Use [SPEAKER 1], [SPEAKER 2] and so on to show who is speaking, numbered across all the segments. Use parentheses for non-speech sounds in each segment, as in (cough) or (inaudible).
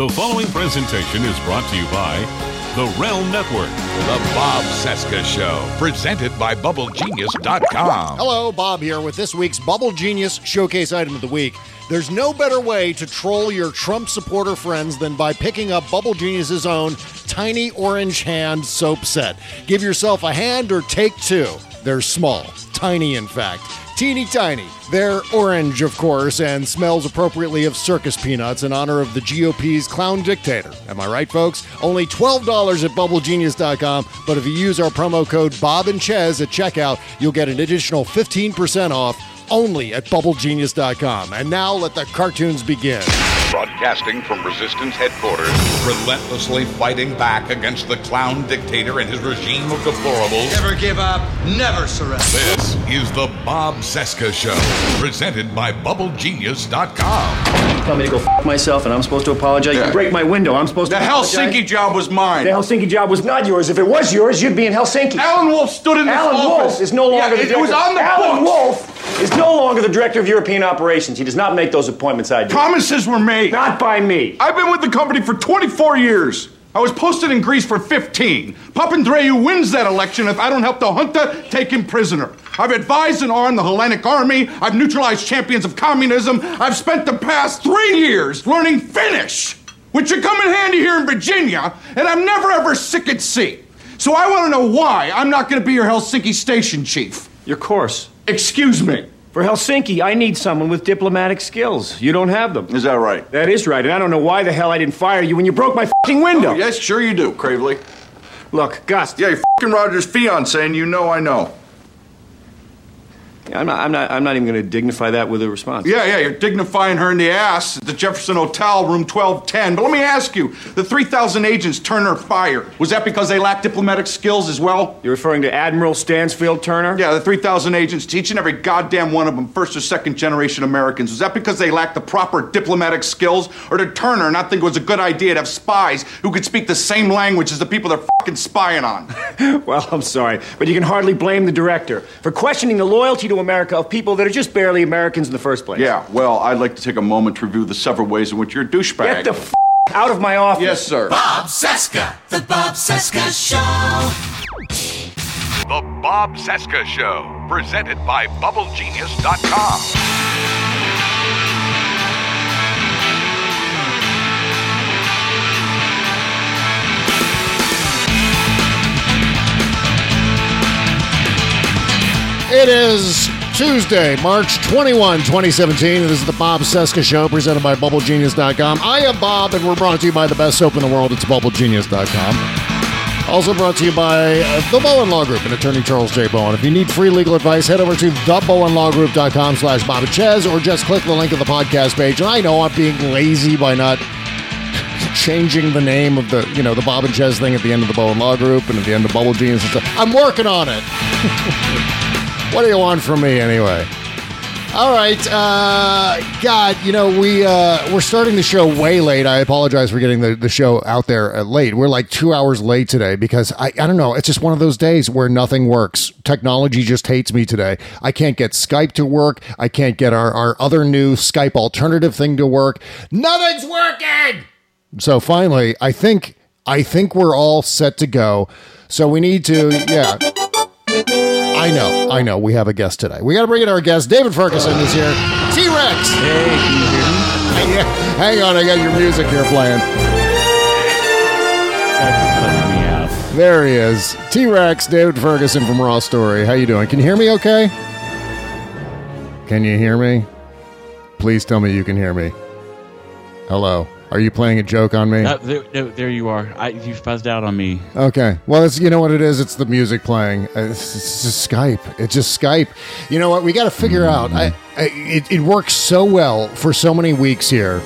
[SPEAKER 1] The following presentation is brought to you by the Realm Network.
[SPEAKER 2] The Bob Cesca Show, presented by BubbleGenius.com.
[SPEAKER 3] Hello, Bob here with this week's Bubble Genius Showcase Item of the Week. There's no better way to troll your Trump supporter friends than by picking up Bubble Genius's own tiny orange hand soap set. Give yourself a hand or take two. They're small, tiny in fact, teeny tiny. They're orange, of course, and smells appropriately of circus peanuts in honor of the GOP's clown dictator. Am I right, folks? Only $12 at BubbleGenius.com, but if you use our promo code Bob and Chez at checkout, you'll get an additional 15% off only at BubbleGenius.com. And now let the cartoons begin.
[SPEAKER 2] Broadcasting from Resistance headquarters, relentlessly fighting back against the clown dictator and his regime of deplorables.
[SPEAKER 4] Never give up, never surrender.
[SPEAKER 2] This is the Bob Cesca Show, presented by BubbleGenius.com.
[SPEAKER 5] You tell me to go f- myself and I'm supposed to apologize. You break my window. I'm supposed
[SPEAKER 4] The
[SPEAKER 5] to The
[SPEAKER 4] Helsinki
[SPEAKER 5] apologize?
[SPEAKER 4] job was mine.
[SPEAKER 5] The Helsinki job was not yours. If it was yours, you'd be in Helsinki.
[SPEAKER 4] Alan Wolf stood in this
[SPEAKER 5] Alan
[SPEAKER 4] office.
[SPEAKER 5] Wolf is no longer
[SPEAKER 4] Yeah,
[SPEAKER 5] the
[SPEAKER 4] it was
[SPEAKER 5] director.
[SPEAKER 4] on the
[SPEAKER 5] Alan
[SPEAKER 4] books.
[SPEAKER 5] Wolf is no longer the director of European operations. He does not make those appointments I do.
[SPEAKER 4] Promises were made.
[SPEAKER 5] Not by me.
[SPEAKER 4] I've been with the company for 24 years. I was posted in Greece for 15. Papandreou wins that election if I don't help the junta take him prisoner. I've advised and armed the Hellenic army. I've neutralized champions of communism. I've spent the past three years learning Finnish, which should come in handy here in Virginia, and I'm never ever sick at sea. So I want to know why I'm not going to be your Helsinki station chief.
[SPEAKER 5] Your course.
[SPEAKER 4] Excuse me.
[SPEAKER 5] For Helsinki, I need someone with diplomatic skills. You don't have them.
[SPEAKER 4] Is that right?
[SPEAKER 5] That is right, and I don't know why the hell I didn't fire you when you broke my fing window.
[SPEAKER 4] Yes, sure you do, Cravely.
[SPEAKER 5] Look, Gus.
[SPEAKER 4] Yeah, you're fing Roger's fiance, and you know I know.
[SPEAKER 5] I'm not. I'm not. I'm not even going to dignify that with a response.
[SPEAKER 4] Yeah, yeah, you're dignifying her in the ass at the Jefferson Hotel, room 1210. But let me ask you the 3,000 agents Turner fired, was that because they lacked diplomatic skills as well?
[SPEAKER 5] You're referring to Admiral Stansfield Turner?
[SPEAKER 4] Yeah, the 3,000 agents, each and every goddamn one of them, first or second generation Americans. Was that because they lacked the proper diplomatic skills? Or did Turner not think it was a good idea to have spies who could speak the same language as the people they're fucking spying on? (laughs)
[SPEAKER 5] Well, I'm sorry, but you can hardly blame the director for questioning the loyalty to America of people that are just barely Americans in the first place.
[SPEAKER 4] yeah, well, I'd like to take a moment to review the several ways in which you're a douchebag.
[SPEAKER 5] Get the f- out of my office.
[SPEAKER 4] Yes, sir.
[SPEAKER 6] Bob Cesca, The Bob Cesca Show.
[SPEAKER 2] The Bob Cesca Show, presented by BubbleGenius.com.
[SPEAKER 3] It is Tuesday, March 21, 2017. This is the Bob Cesca Show presented by BubbleGenius.com. I am Bob, and we're brought to you by the best soap in the world. It's BubbleGenius.com. Also brought to you by the Bowen Law Group and attorney Charles J. Bowen. If you need free legal advice, head over to thebowenlawgroup.com slash Bob and Chez or just click the link of the podcast page. And I know I'm being lazy by not changing the name of the, you know, the Bob and Chez thing at the end of the Bowen Law Group and at the end of Bubble Genius and stuff. I'm working on it. (laughs) What do you want from me anyway? All right, uh, God, you know we uh, we're starting the show way late. I apologize for getting the, the show out there uh, late. We're like two hours late today because I I don't know. It's just one of those days where nothing works. Technology just hates me today. I can't get Skype to work. I can't get our our other new Skype alternative thing to work. Nothing's working. So finally, I think I think we're all set to go. So we need to yeah. I know, I know. We have a guest today. We got to bring in our guest. David Ferguson is here. T Rex. Hey, can you hear me? Hang on, I got your music here playing. There he is. T Rex, David Ferguson from Raw Story. How you doing? Can you hear me okay? Can you hear me? Please tell me you can hear me. Hello. Are you playing a joke on me?
[SPEAKER 7] Uh, there, no, there you are. I, you fuzzed out on me.
[SPEAKER 3] Okay. Well, it's you know what it is. It's the music playing. Uh, It's, it's just Skype. It's just Skype. You know what? We got to figure out. I, I it, it works so well for so many weeks here,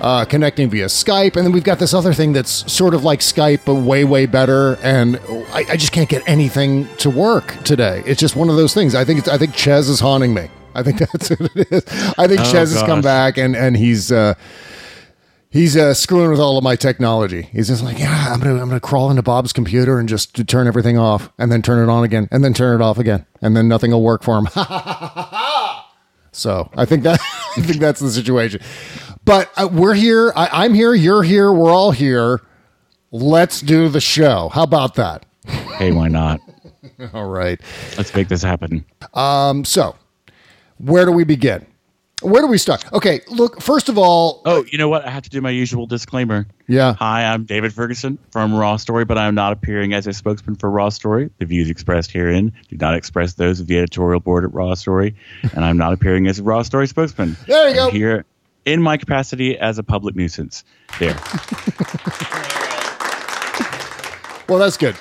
[SPEAKER 3] uh, connecting via Skype, and then we've got this other thing that's sort of like Skype, but way way better. And I, I just can't get anything to work today. It's just one of those things. I think it's, I think Chez is haunting me. I think (laughs) that's what it is. I think
[SPEAKER 7] Oh,
[SPEAKER 3] Chez has come back, and and he's. Uh, He's uh, screwing with all of my technology. He's just like, yeah, I'm gonna, I'm gonna crawl into Bob's computer and just turn everything off, and then turn it on again, and then turn it off again, and then nothing will work for him. (laughs) so I think that, (laughs) I think that's the situation. But uh, we're here. I, I'm here. You're here. We're all here. Let's do the show. How about that? (laughs)
[SPEAKER 7] Hey, why not?
[SPEAKER 3] All right.
[SPEAKER 7] Let's make this happen.
[SPEAKER 3] Um, so, where do we begin? Where do we start? Okay, look, first of all,
[SPEAKER 7] Oh, you know what? I have to do my usual disclaimer.
[SPEAKER 3] yeah.
[SPEAKER 7] Hi, I'm David Ferguson from Raw Story, but I am not appearing as a spokesman for Raw Story. The views expressed herein do not express those of the editorial board at Raw Story, and I'm not appearing as a Raw Story spokesman.
[SPEAKER 3] There you
[SPEAKER 7] I'm
[SPEAKER 3] go.
[SPEAKER 7] Here in my capacity as a public nuisance. There. (laughs)
[SPEAKER 3] Well, that's good.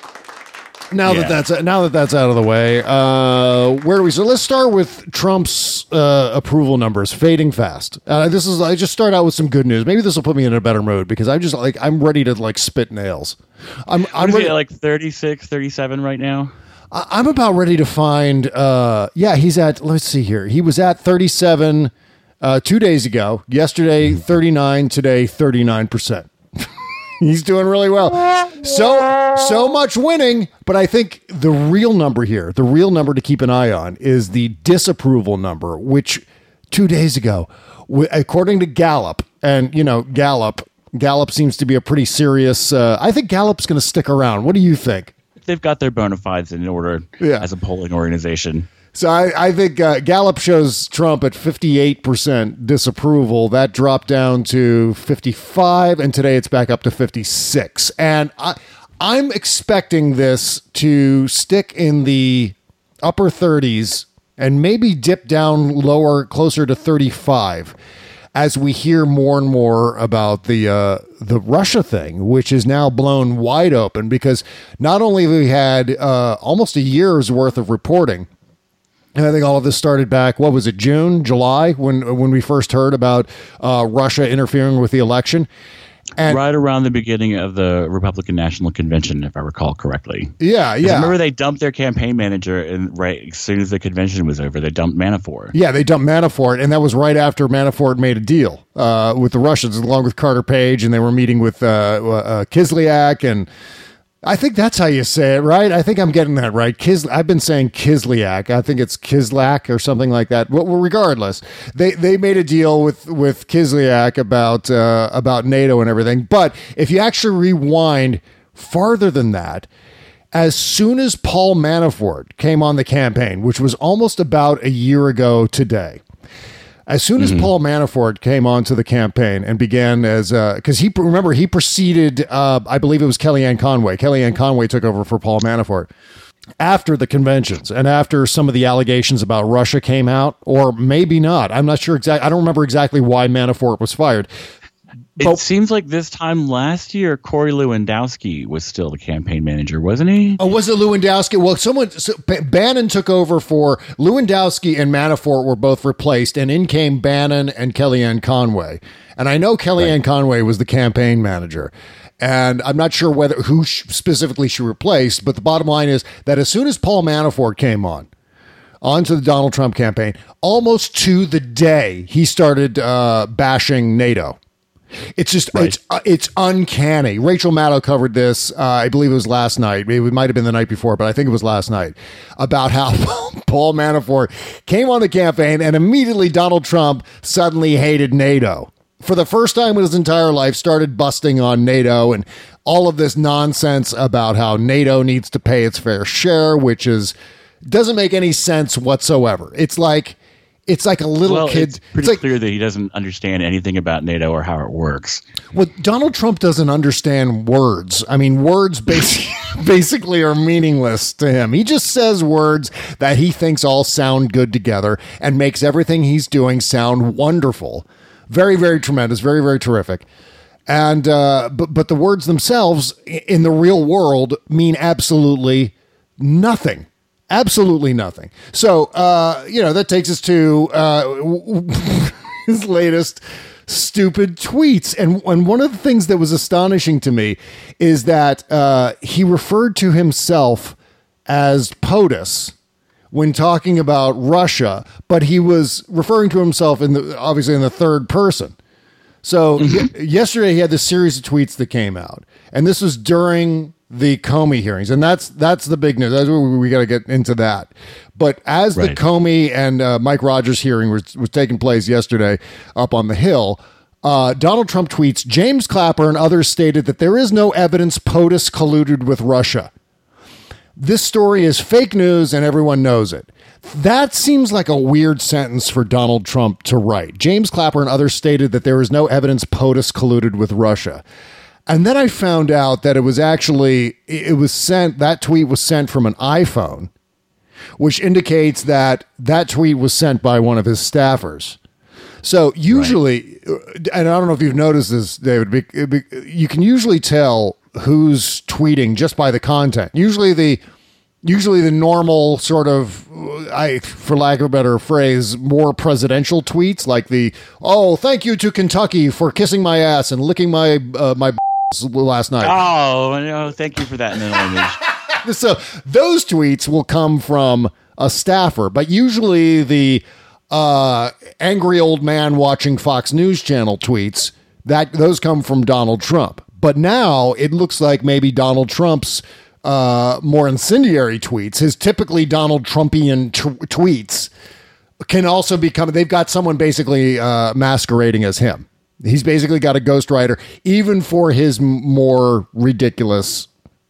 [SPEAKER 3] Now
[SPEAKER 7] Yeah.
[SPEAKER 3] that that's now that that's out of the way, uh, where do we? So let's start with Trump's uh, approval numbers fading fast. Uh, this is I just start out with some good news. Maybe this will put me in a better mood because I'm just like I'm ready to like spit nails. I'm I'm ready,
[SPEAKER 7] he at, like 36, 37 right now?
[SPEAKER 3] I- I'm about ready to find. Uh, yeah, he's at. Let's see here. He was at 37 uh, two days ago. Yesterday 39. Today 39 percent. He's doing really well. So so much winning, but I think the real number here, the real number to keep an eye on, is the disapproval number, which two days ago, according to Gallup, and you know Gallup, Gallup seems to be a pretty serious. Uh, I think Gallup's going to stick around. What do you think?
[SPEAKER 7] They've got their bona fides in order
[SPEAKER 3] Yeah.
[SPEAKER 7] as a polling organization.
[SPEAKER 3] So I, I think uh, Gallup shows Trump at 58% disapproval. That dropped down to 55, and today it's back up to 56. And I, I'm expecting this to stick in the upper 30s and maybe dip down lower, closer to 35 as we hear more and more about the uh, the Russia thing, which is now blown wide open because not only have we had uh, almost a year's worth of reporting, and I think all of this started back. What was it? June, July, when when we first heard about uh, Russia interfering with the election. And
[SPEAKER 7] right around the beginning of the Republican National Convention, if I recall correctly.
[SPEAKER 3] Yeah, yeah,
[SPEAKER 7] Remember, they dumped their campaign manager, and right as soon as the convention was over, they dumped Manafort.
[SPEAKER 3] yeah, they dumped Manafort, and that was right after Manafort made a deal uh, with the Russians, along with Carter Page, and they were meeting with uh, uh, Kislyak, and I think that's how you say it, right? I think I'm getting that right. Kis, I've been saying Kislyak. I think it's Kislak or something like that. Well, regardless, they they made a deal with with Kislyak about uh, about NATO and everything. But if you actually rewind farther than that, as soon as Paul Manafort came on the campaign, which was almost about a year ago today, as soon as Paul Manafort came onto the campaign and began as because he remember he preceded uh, I believe it was Kellyanne Conway. Kellyanne Conway took over for Paul Manafort after the conventions and after some of the allegations about Russia came out, or maybe not. I'm not sure exactly. I don't remember exactly why Manafort was fired.
[SPEAKER 7] It
[SPEAKER 3] But-
[SPEAKER 7] seems like this time last year, Corey Lewandowski was still the campaign manager, wasn't he?
[SPEAKER 3] Oh, was it Lewandowski? Well, someone so B- Bannon took over for Lewandowski and Manafort were both replaced, and in came Bannon and Kellyanne Conway. And I know Kellyanne Conway was the campaign manager, and I'm not sure whether who sh- specifically she replaced. But the bottom line is that as soon as Paul Manafort came on, onto the Donald Trump campaign, almost to the day he started uh, bashing NATO. It's just it's uh, it's uncanny. Rachel Maddow covered this. Uh, I believe it was last night. Maybe it might have been the night before, but I think it was last night about how (laughs) Paul Manafort came on the campaign and immediately Donald Trump suddenly hated NATO for the first time in his entire life. Started busting on NATO and all of this nonsense about how NATO needs to pay its fair share, which is doesn't make any sense whatsoever. It's like it's like a little
[SPEAKER 7] Well,
[SPEAKER 3] kid.
[SPEAKER 7] it's pretty
[SPEAKER 3] like
[SPEAKER 7] clear that he doesn't understand anything about NATO or how it works.
[SPEAKER 3] Well, Donald Trump doesn't understand words. I mean, words basi- (laughs) basically are meaningless to him. He just says words that he thinks all sound good together and makes everything he's doing sound wonderful. Very, very tremendous. Very, very terrific. And uh, but but the words themselves in the real world mean absolutely nothing. Absolutely nothing. So uh, you know that takes us to uh, (laughs) his latest stupid tweets. And and one of the things that was astonishing to me is that uh, he referred to himself as POTUS when talking about Russia, but he was referring to himself in the obviously in the third person. So y- yesterday he had this series of tweets that came out, and this was during the Comey hearings, and that's that's the big news. That's where we, got to get into that. But as the Comey and uh, Mike Rogers hearing was was taking place yesterday up on the Hill, Uh, Donald Trump tweets James Clapper and others stated that there is no evidence POTUS colluded with Russia. This story is fake news and everyone knows it. That seems like a weird sentence for Donald Trump to write. James Clapper and others stated that there is no evidence POTUS colluded with Russia. And then I found out that it was actually it was sent that tweet was sent from an iPhone, which indicates that that tweet was sent by one of his staffers. So usually, uh, and I don't know if you've noticed this, David, uh, you can usually tell who's tweeting just by the content. Usually the usually the normal sort of uh, I for lack of a better phrase, more presidential tweets like the oh, thank you to Kentucky for kissing my ass and licking my uh, my last night.
[SPEAKER 7] Oh, no, thank you for that image. (laughs)
[SPEAKER 3] so those tweets will come from a staffer, but usually the uh, angry old man watching Fox News Channel tweets that those come from Donald Trump. But now it looks like maybe Donald Trump's uh, more incendiary tweets, his typically Donald Trumpian t- tweets, can also become. They've got someone basically uh, masquerading as him. He's basically got a ghostwriter, even for his more ridiculous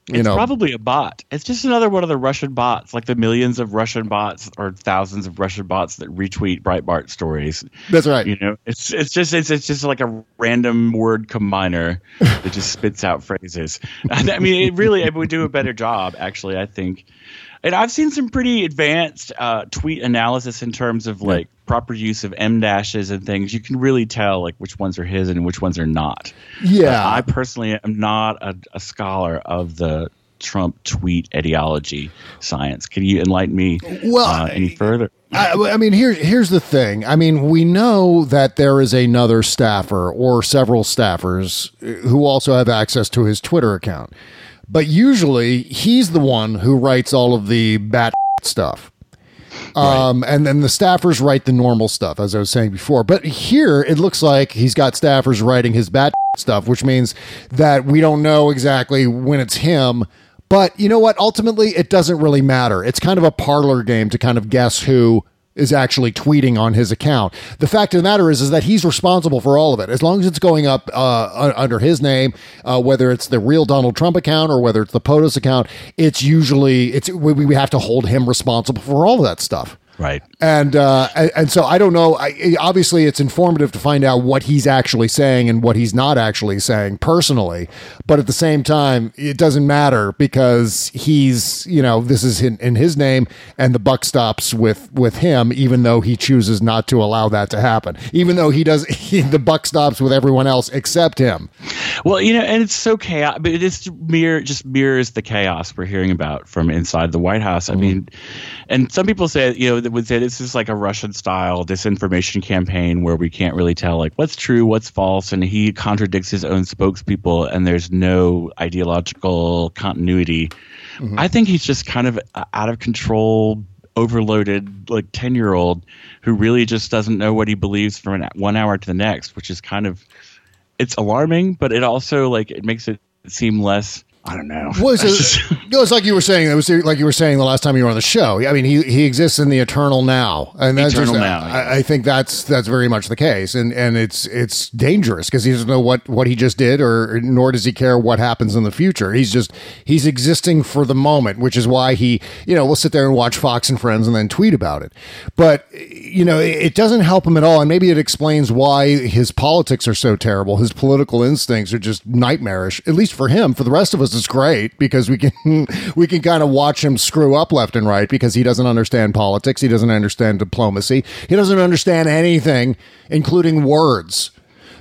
[SPEAKER 3] you
[SPEAKER 7] it's
[SPEAKER 3] know,
[SPEAKER 7] probably a bot. It's just another one of the Russian bots, like the millions of Russian bots or thousands of Russian bots that retweet Breitbart stories.
[SPEAKER 3] That's right.
[SPEAKER 7] You know, it's it's just it's it's just like a random word combiner that just spits out phrases. (laughs) I mean, it really it would do a better job, actually. I think and I've seen some pretty advanced uh, tweet analysis in terms of like proper use of em dashes and things. You can really tell like which ones are his and which ones are not.
[SPEAKER 3] Yeah,
[SPEAKER 7] I personally am not a, a scholar of the Trump tweet ideology science. Can you enlighten me well, uh, any further?
[SPEAKER 3] I, I, mean, here, here's the thing. I mean, we know that there is another staffer or several staffers who also have access to his Twitter account. But usually he's the one who writes all of the bat (laughs) stuff. Um, right. and then the staffers write the normal stuff, as I was saying before. But here it looks like he's got staffers writing his bat (laughs) stuff, which means that we don't know exactly when it's him. But you know what? Ultimately, it doesn't really matter. It's kind of a parlor game to kind of guess who is actually tweeting on his account. The fact of the matter is, is that he's responsible for all of it. As long as it's going up uh, under his name, uh, whether it's the real Donald Trump account or whether it's the POTUS account, it's usually it's we, we have to hold him responsible for all of that stuff.
[SPEAKER 7] Right.
[SPEAKER 3] And uh, and so I don't know. I, obviously, it's informative to find out what he's actually saying and what he's not actually saying personally. But at the same time, it doesn't matter because he's you know this is in, in his name, and the buck stops with with him, even though he chooses not to allow that to happen. Even though he does, (laughs) he, the buck stops with everyone else except him.
[SPEAKER 7] Well, you know, and it's so chaos. But it's mirror just mirrors the chaos we're hearing about from inside the White House. I mm-hmm. mean, and some people say you know that would say this is like a Russian style disinformation campaign where we can't really tell like what's true, what's false, and he contradicts his own spokespeople, and there's no ideological continuity. Mm-hmm. I think he's just kind of out of control, overloaded, like ten year old who really just doesn't know what he believes from one hour to the next, which is kind of it's alarming, but it also like it makes it seem less I don't know.
[SPEAKER 3] It's, (laughs) it was like you were saying. It was like you were saying the last time you were on the show. I mean, he he exists in the eternal now, and that's
[SPEAKER 7] eternal
[SPEAKER 3] just,
[SPEAKER 7] now.
[SPEAKER 3] I, I, think that's that's very much the case, and and it's it's dangerous because he doesn't know what what he just did, or nor does he care what happens in the future. He's just he's existing for the moment, which is why he you know will sit there and watch Fox and Friends and then tweet about it. But you know, it doesn't help him at all, and maybe it explains why his politics are so terrible. His political instincts are just nightmarish, at least for him. For the rest of us it's great because we can (laughs) we can kind of watch him screw up left and right because he doesn't understand politics, he doesn't understand diplomacy, he doesn't understand anything, including words.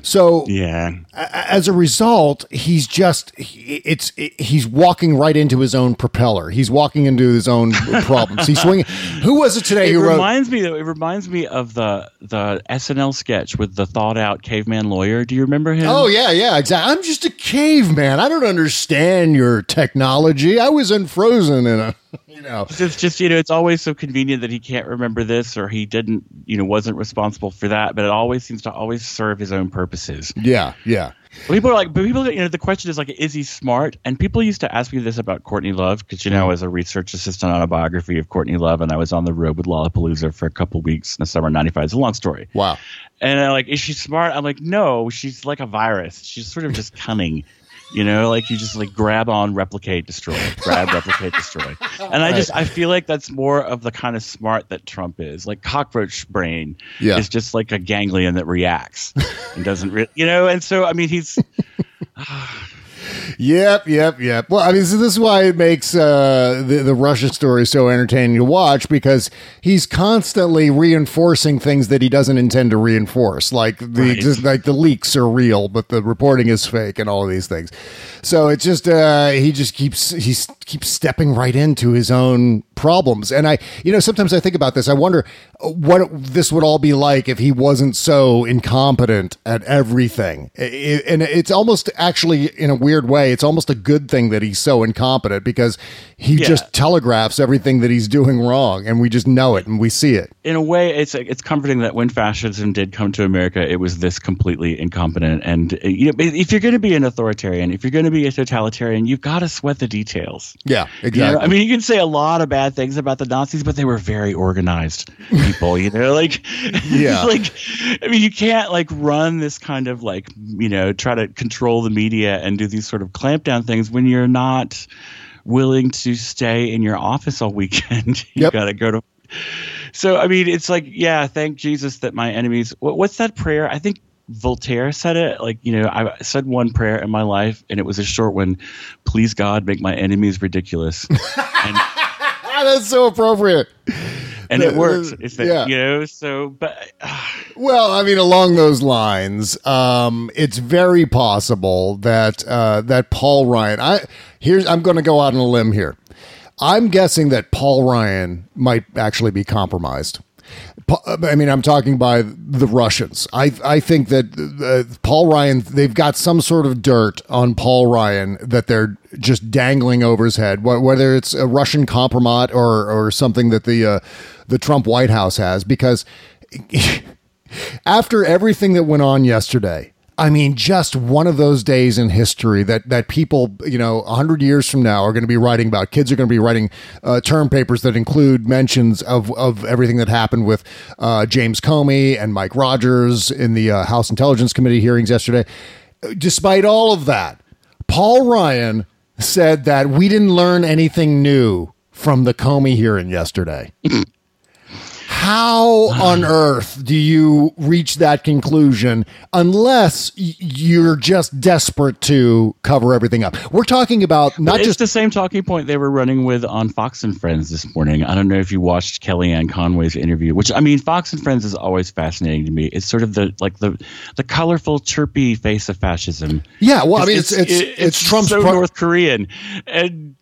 [SPEAKER 3] So
[SPEAKER 7] yeah,
[SPEAKER 3] as a result, he's just it's he's walking right into his own propeller. He's walking into his own (laughs) problems. He's swinging. Who was it today?
[SPEAKER 7] It
[SPEAKER 3] who
[SPEAKER 7] reminds
[SPEAKER 3] wrote,
[SPEAKER 7] me. It reminds me of the the SNL sketch with the thought out caveman lawyer. Do you remember him?
[SPEAKER 3] Oh yeah, yeah, exactly. I'm just a caveman. I don't understand your technology. I was unfrozen in a (laughs) you know,
[SPEAKER 7] It's just you know, it's always so convenient that he can't remember this or he didn't, you know, wasn't responsible for that. But it always seems to always serve his own purposes.
[SPEAKER 3] yeah, yeah.
[SPEAKER 7] People are like, but people, you know, the question is like, is he smart? And people used to ask me this about Courtney Love because you know, mm-hmm. as a research assistant on a biography of Courtney Love, and I was on the road with Lollapalooza for a couple weeks in the summer of '95. It's a long story.
[SPEAKER 3] Wow.
[SPEAKER 7] And I'm like, is she smart? I'm like, no, she's like a virus. She's sort of just (laughs) cunning. You know, like you just like grab on, replicate, destroy, grab, replicate, destroy. And I just I feel like that's more of the kind of smart that Trump is. Like cockroach brain
[SPEAKER 3] Yeah.
[SPEAKER 7] is just like a ganglion that reacts and doesn't, re- you know. And so I mean, he's (sighs) ah,
[SPEAKER 3] Yep, yep, yep. Well, I mean, so this is why it makes uh, the the Russia story so entertaining to watch because he's constantly reinforcing things that he doesn't intend to reinforce, like the
[SPEAKER 7] Right.
[SPEAKER 3] exist, like the leaks are real, but the reporting is fake, and all of these things. So it's just uh, he just keeps he keeps stepping right into his own problems, and I, you know, sometimes I think about this. I wonder uh, what this would all be like if he wasn't so incompetent at everything, I- I- and it's almost actually in a weird way, it's almost a good thing that he's so incompetent because he
[SPEAKER 7] Yeah.
[SPEAKER 3] just telegraphs everything that he's doing wrong, and we just know it and we see it.
[SPEAKER 7] in a way, it's it's comforting that when fascism did come to America, it was this completely incompetent. And uh, you know, if you're going to be an authoritarian, if you're going to be a totalitarian, you've got to sweat the details.
[SPEAKER 3] Yeah,
[SPEAKER 7] You
[SPEAKER 3] exactly.
[SPEAKER 7] know, I mean, you can say a lot of bad things about the Nazis, but they were very organized people. You know, (laughs) like,
[SPEAKER 3] Yeah. (laughs)
[SPEAKER 7] like, I mean, you can't like run this kind of like, you know, try to control the media and do these sort of clamp down things when you're not willing to stay in your office all weekend. (laughs) you
[SPEAKER 3] Yep.
[SPEAKER 7] got to go to. So, I mean, it's like, yeah, thank Jesus that my enemies. What, what's that prayer? I think Voltaire said it. Like, you know, I said one prayer in my life, and it was a short one. Please God, make my enemies ridiculous, (laughs) and,
[SPEAKER 3] that's so appropriate.
[SPEAKER 7] and it works. It's that,
[SPEAKER 3] Yeah.
[SPEAKER 7] you know. So, but uh,
[SPEAKER 3] Well, I mean, along those lines, um, it's very possible that uh, that Paul Ryan. I here's I'm going to go out on a limb here. I'm guessing that Paul Ryan might actually be compromised. I mean, I'm talking by the Russians. I I think that uh, Paul Ryan. They've got some sort of dirt on Paul Ryan that they're just dangling over his head. Whether it's a Russian compromat or or something that the uh, the Trump White House has, because (laughs) after everything that went on yesterday, I mean, just one of those days in history that that people, you know, hundred years from now are going to be writing about. Kids are going to be writing uh, term papers that include mentions of of everything that happened with uh, James Comey and Mike Rogers in the uh, House Intelligence Committee hearings yesterday. Despite all of that, Paul Ryan said that we didn't learn anything new from the Comey hearing yesterday. (clears throat) How (sighs) on earth do you reach that conclusion unless you're just desperate to cover everything up? We're talking about not
[SPEAKER 7] it's
[SPEAKER 3] just
[SPEAKER 7] the same talking point they were running with on Fox and Friends this morning. I don't know if you watched Kellyanne Conway's interview, which I mean, Fox and Friends is always fascinating to me. It's sort of the like the the colorful, chirpy face of fascism.
[SPEAKER 3] yeah. Well, I mean, it's it's it's, Trump's
[SPEAKER 7] so
[SPEAKER 3] pro-
[SPEAKER 7] North Korean, and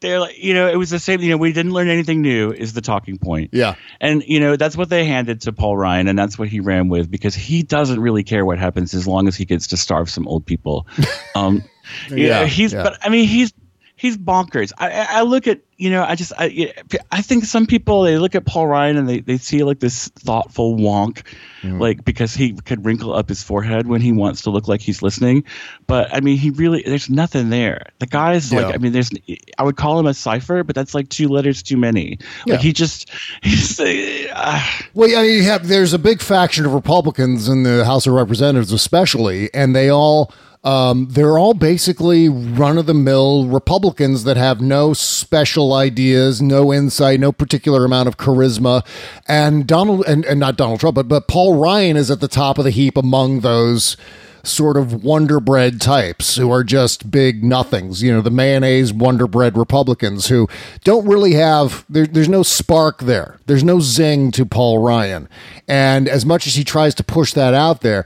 [SPEAKER 7] they're like, you know, it was the same. You know, we didn't learn anything new. Is the talking point?
[SPEAKER 3] Yeah.
[SPEAKER 7] and you know that's what they handed to Paul Ryan, and that's what he ran with because he doesn't really care what happens as long as he gets to starve some old people. (laughs) Um,
[SPEAKER 3] Yeah,
[SPEAKER 7] yeah, he's.
[SPEAKER 3] yeah.
[SPEAKER 7] But I mean, he's he's bonkers. I I look at you know, I just I I think some people they look at Paul Ryan and they they see like this thoughtful wonk,
[SPEAKER 3] Mm.
[SPEAKER 7] like because he could wrinkle up his forehead when he wants to look like he's listening, but I mean, he really there's nothing there. The guy's
[SPEAKER 3] Yeah.
[SPEAKER 7] like, I mean, there's I would call him a cipher, but that's like two letters too many.
[SPEAKER 3] Yeah.
[SPEAKER 7] Like he just (laughs) he's. Uh,
[SPEAKER 3] Well, yeah, you have there's a big faction of Republicans in the House of Representatives, especially, and they all um, they're all basically run of the mill Republicans that have no special ideas, no insight, no particular amount of charisma, and Donald and, and not Donald Trump, but but Paul Ryan is at the top of the heap among those sort of wonder bread types who are just big nothings. You know the mayonnaise wonder bread republicans who don't really have there, there's no spark there. There's no zing to paul ryan. And as much as he tries to push that out there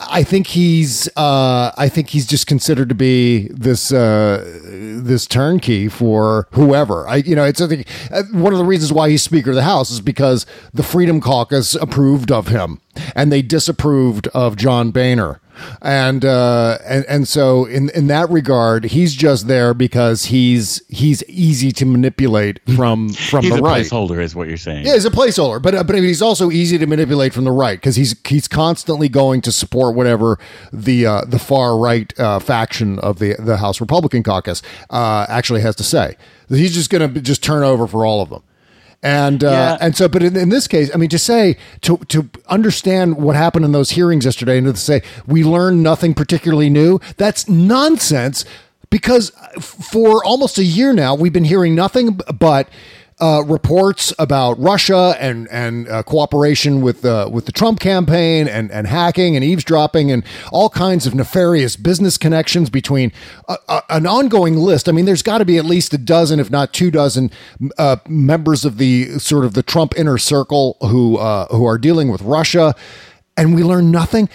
[SPEAKER 3] I think he's uh, I think he's just considered to be this uh, this turnkey for whoever. I you know it's I think uh, one of the reasons why he's Speaker of the House is because the Freedom Caucus approved of him and they disapproved of John Boehner and uh, and and so in in that regard, he's just there because he's he's easy to manipulate from from
[SPEAKER 7] He's
[SPEAKER 3] the
[SPEAKER 7] a
[SPEAKER 3] right.
[SPEAKER 7] placeholder, is what you're saying.
[SPEAKER 3] Yeah, he's a placeholder, but uh, but he's also easy to manipulate from the right because he's he's constantly going to support whatever the uh, the far right uh, faction of the the House Republican caucus uh, actually has to say. He's just going to just turn over for all of them. And uh,
[SPEAKER 7] Yeah.
[SPEAKER 3] and so, but in, in this case, I mean, to say to to understand what happened in those hearings yesterday, and to say we learned nothing particularly new, that's nonsense. Because for almost a year now, we've been hearing nothing but uh, reports about Russia and and uh, cooperation with uh, with the Trump campaign and and hacking and eavesdropping and all kinds of nefarious business connections between a, a, an ongoing list. I mean, there's got to be at least a dozen, if not two dozen, uh, members of the sort of the Trump inner circle who uh, who are dealing with Russia. And we learn nothing.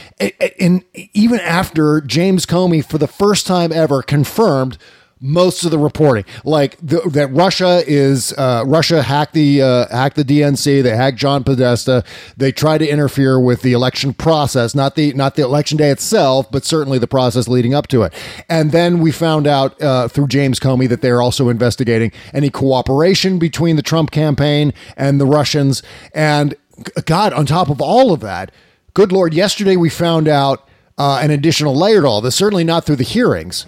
[SPEAKER 3] And even after James Comey, for the first time ever, confirmed most of the reporting, like the, that Russia is uh, Russia hacked the uh, hacked the DNC, they hacked John Podesta, they tried to interfere with the election process, not the not the election day itself, but certainly the process leading up to it. And then we found out uh, through James Comey that they're also investigating any cooperation between the Trump campaign and the Russians. And God, on top of all of that, good Lord, yesterday we found out uh, an additional layer to all this, certainly not through the hearings,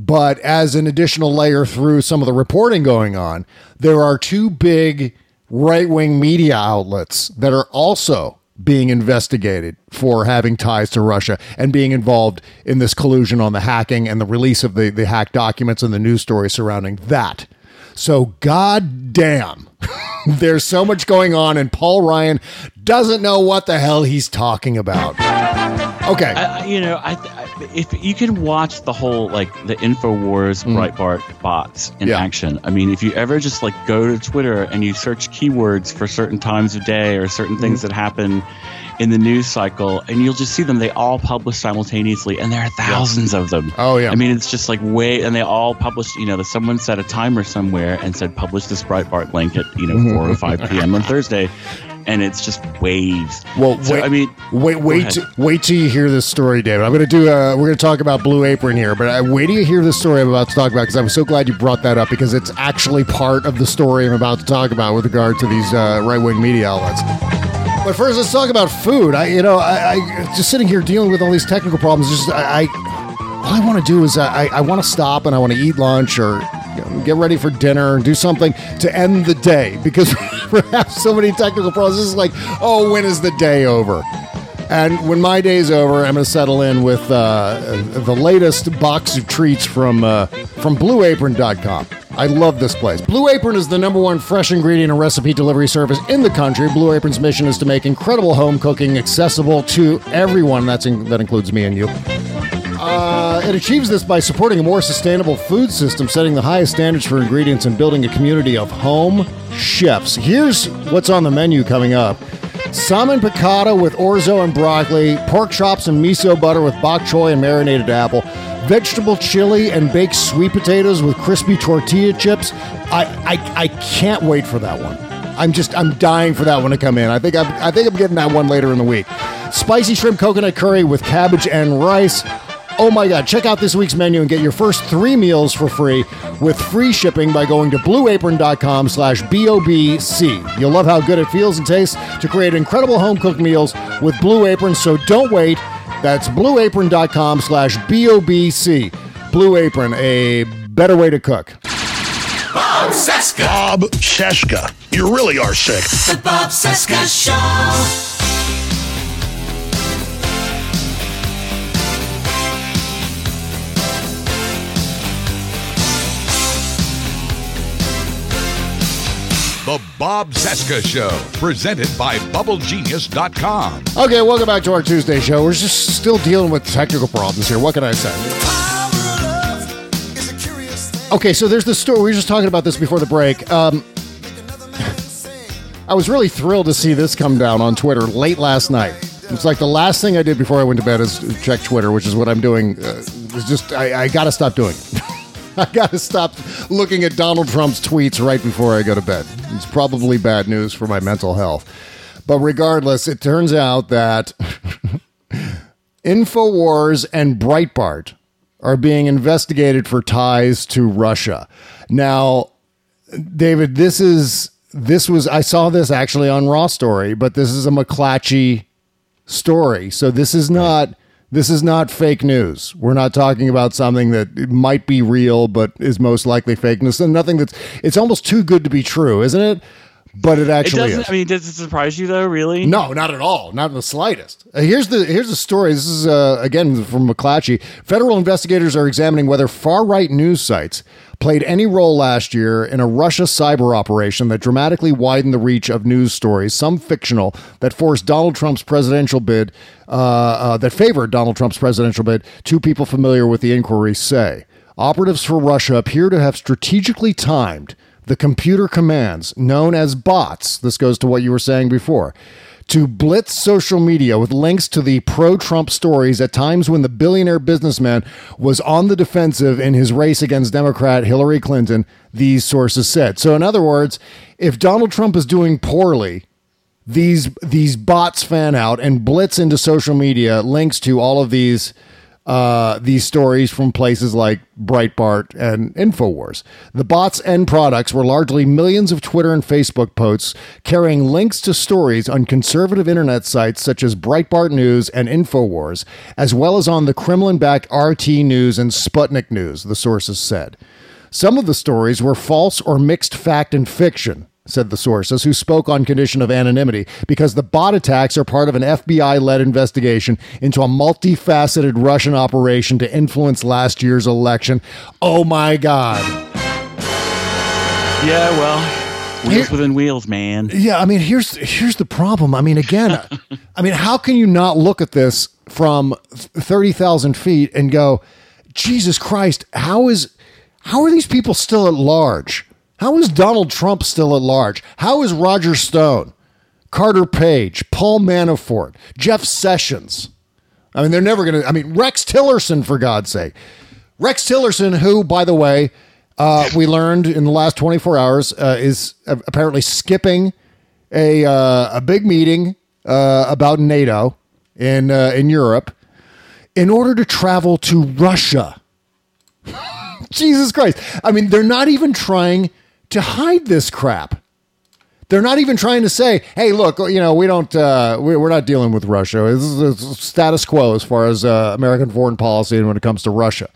[SPEAKER 3] but as an additional layer through some of the reporting going on, there are two big right wing media outlets that are also being investigated for having ties to Russia and being involved in this collusion on the hacking and the release of the, the hacked documents and the news story surrounding that. So, god damn, (laughs) there's so much going on, and Paul Ryan doesn't know what the hell he's talking about. Okay.
[SPEAKER 7] I, you know, I, I if you can watch the whole like the Infowars Breitbart bots in
[SPEAKER 3] Mm. Yeah.
[SPEAKER 7] action. I mean, if you ever just like go to Twitter and you search keywords for certain times of day or certain
[SPEAKER 3] Mm.
[SPEAKER 7] things that happen in the news cycle, and you'll just see them. They all publish simultaneously, and there are thousands of them.
[SPEAKER 3] Oh, yeah.
[SPEAKER 7] I mean, it's just like way, and they all publish. You know, that someone set a timer somewhere and said publish this Breitbart link at you know four or five p.m. on (laughs) Thursday. And it's just waves.
[SPEAKER 3] Well,
[SPEAKER 7] So,
[SPEAKER 3] wait,
[SPEAKER 7] I mean,
[SPEAKER 3] wait, wait, t- wait till you hear this story, David. I'm going to do. Uh, we're going to talk about Blue Apron here, but uh, wait till you hear this story I'm about to talk about because I'm so glad you brought that up because it's actually part of the story I'm about to talk about with regard to these uh, right wing media outlets. But first, let's talk about food. I, you know, I, I just sitting here dealing with all these technical problems. Just I, I all I want to do is I, I want to stop and I want to eat lunch or get ready for dinner and do something to end the day because (laughs) we have so many technical problems. Is like, oh, when is the day over? And when my day's over, I'm going to settle in with uh, the latest box of treats from uh, from BlueApron.com. I love this place. Blue Apron is the number one fresh ingredient and recipe delivery service in the country. Blue Apron's mission is to make incredible home cooking accessible to everyone. That's in, that includes me and you. Uh, it achieves this by supporting a more sustainable food system, setting the highest standards for ingredients, and building a community of home chefs. Here's what's on the menu coming up salmon piccata with orzo and broccoli, pork chops and miso butter with bok choy and marinated apple, vegetable chili and baked sweet potatoes with crispy tortilla chips. I, I, I can't wait for that one. I'm just I'm dying for that one to come in. I think I'm I think I'm getting that one later in the week. Spicy shrimp coconut curry with cabbage and rice. Oh my god, check out this week's menu and get your first three meals for free with free shipping by going to blueapron.com slash BOBC. You'll love how good it feels and tastes to create incredible home cooked meals with Blue Apron, so don't wait. That's blueapron.com slash BOBC. Blue Apron, a better way to cook.
[SPEAKER 6] Bob Cesca.
[SPEAKER 8] Bob Cesca. You really are sick.
[SPEAKER 6] The Bob Cesca Show.
[SPEAKER 2] Bob Cesca Show, presented by BubbleGenius.com.
[SPEAKER 3] Okay, welcome back to our Tuesday show. We're just still dealing with technical problems here. What can I say? Okay, so there's the story. We were just talking about this before the break. Um, (laughs) I was really thrilled to see this come down on Twitter late last night. It's like the last thing I did before I went to bed is check Twitter, which is what I'm doing. Uh, it's just I, I got to stop doing it. (laughs) (laughs) I got to stop looking at Donald Trump's tweets right before I go to bed. It's probably bad news for my mental health. But regardless, it turns out that (laughs) InfoWars and Breitbart are being investigated for ties to Russia. Now, David, this is this was I saw this actually on Raw Story, but this is a McClatchy story. So this is not this is not fake news. We're not talking about something that might be real but is most likely fake news. And nothing that's it's almost too good to be true, isn't it? But it
[SPEAKER 7] It
[SPEAKER 3] actually
[SPEAKER 7] doesn't.
[SPEAKER 3] is.
[SPEAKER 7] I mean, does it surprise you though? Really?
[SPEAKER 3] No, not at all. Not in the slightest. Uh, here's the here's the story. This is uh, again from McClatchy. Federal investigators are examining whether far right news sites played any role last year in a Russia cyber operation that dramatically widened the reach of news stories, some fictional, that forced Donald Trump's presidential bid, uh, uh, that favored Donald Trump's presidential bid. Two people familiar with the inquiry say operatives for Russia appear to have strategically timed the computer commands known as bots. This goes to what you were saying before. To blitz social media with links to the pro Trump stories at times when the billionaire businessman was on the defensive in his race against Democrat Hillary Clinton, these sources said. So, in other words, if Donald Trump is doing poorly, these these bots fan out and blitz into social media links to all of these uh, these stories from places like Breitbart and Infowars. The bots' end products were largely millions of Twitter and Facebook posts carrying links to stories on conservative internet sites such as Breitbart News and Infowars, as well as on the Kremlin-backed RT News and Sputnik News. The sources said. Some of the stories were false or mixed fact and fiction, said the sources, who spoke on condition of anonymity, because the bot attacks are part of an FBI led investigation into a multifaceted Russian operation to influence last year's election. Oh my God.
[SPEAKER 7] Yeah. Well, wheels
[SPEAKER 3] Here-
[SPEAKER 7] within wheels, man.
[SPEAKER 3] Yeah, I mean, here's here's the problem. I mean, again, (laughs) I mean, how can you not look at this from thirty thousand feet and go, Jesus Christ, how is how are these people still at large? How is Donald Trump still at large? How is Roger Stone, Carter Page, Paul Manafort, Jeff Sessions? I mean, they're never going to. I mean, Rex Tillerson, for God's sake. Rex Tillerson, who, by the way, uh, we learned in the last 24 hours, uh, is apparently skipping a, uh, a big meeting uh, about NATO in, uh, in Europe in order to travel to Russia. (laughs) Jesus Christ. I mean, they're not even trying to hide this crap. They're not even trying to say, "Hey, look, you know, we don't, uh, we, we're not dealing with Russia. This is status quo as far as uh, American foreign policy and when it comes to Russia."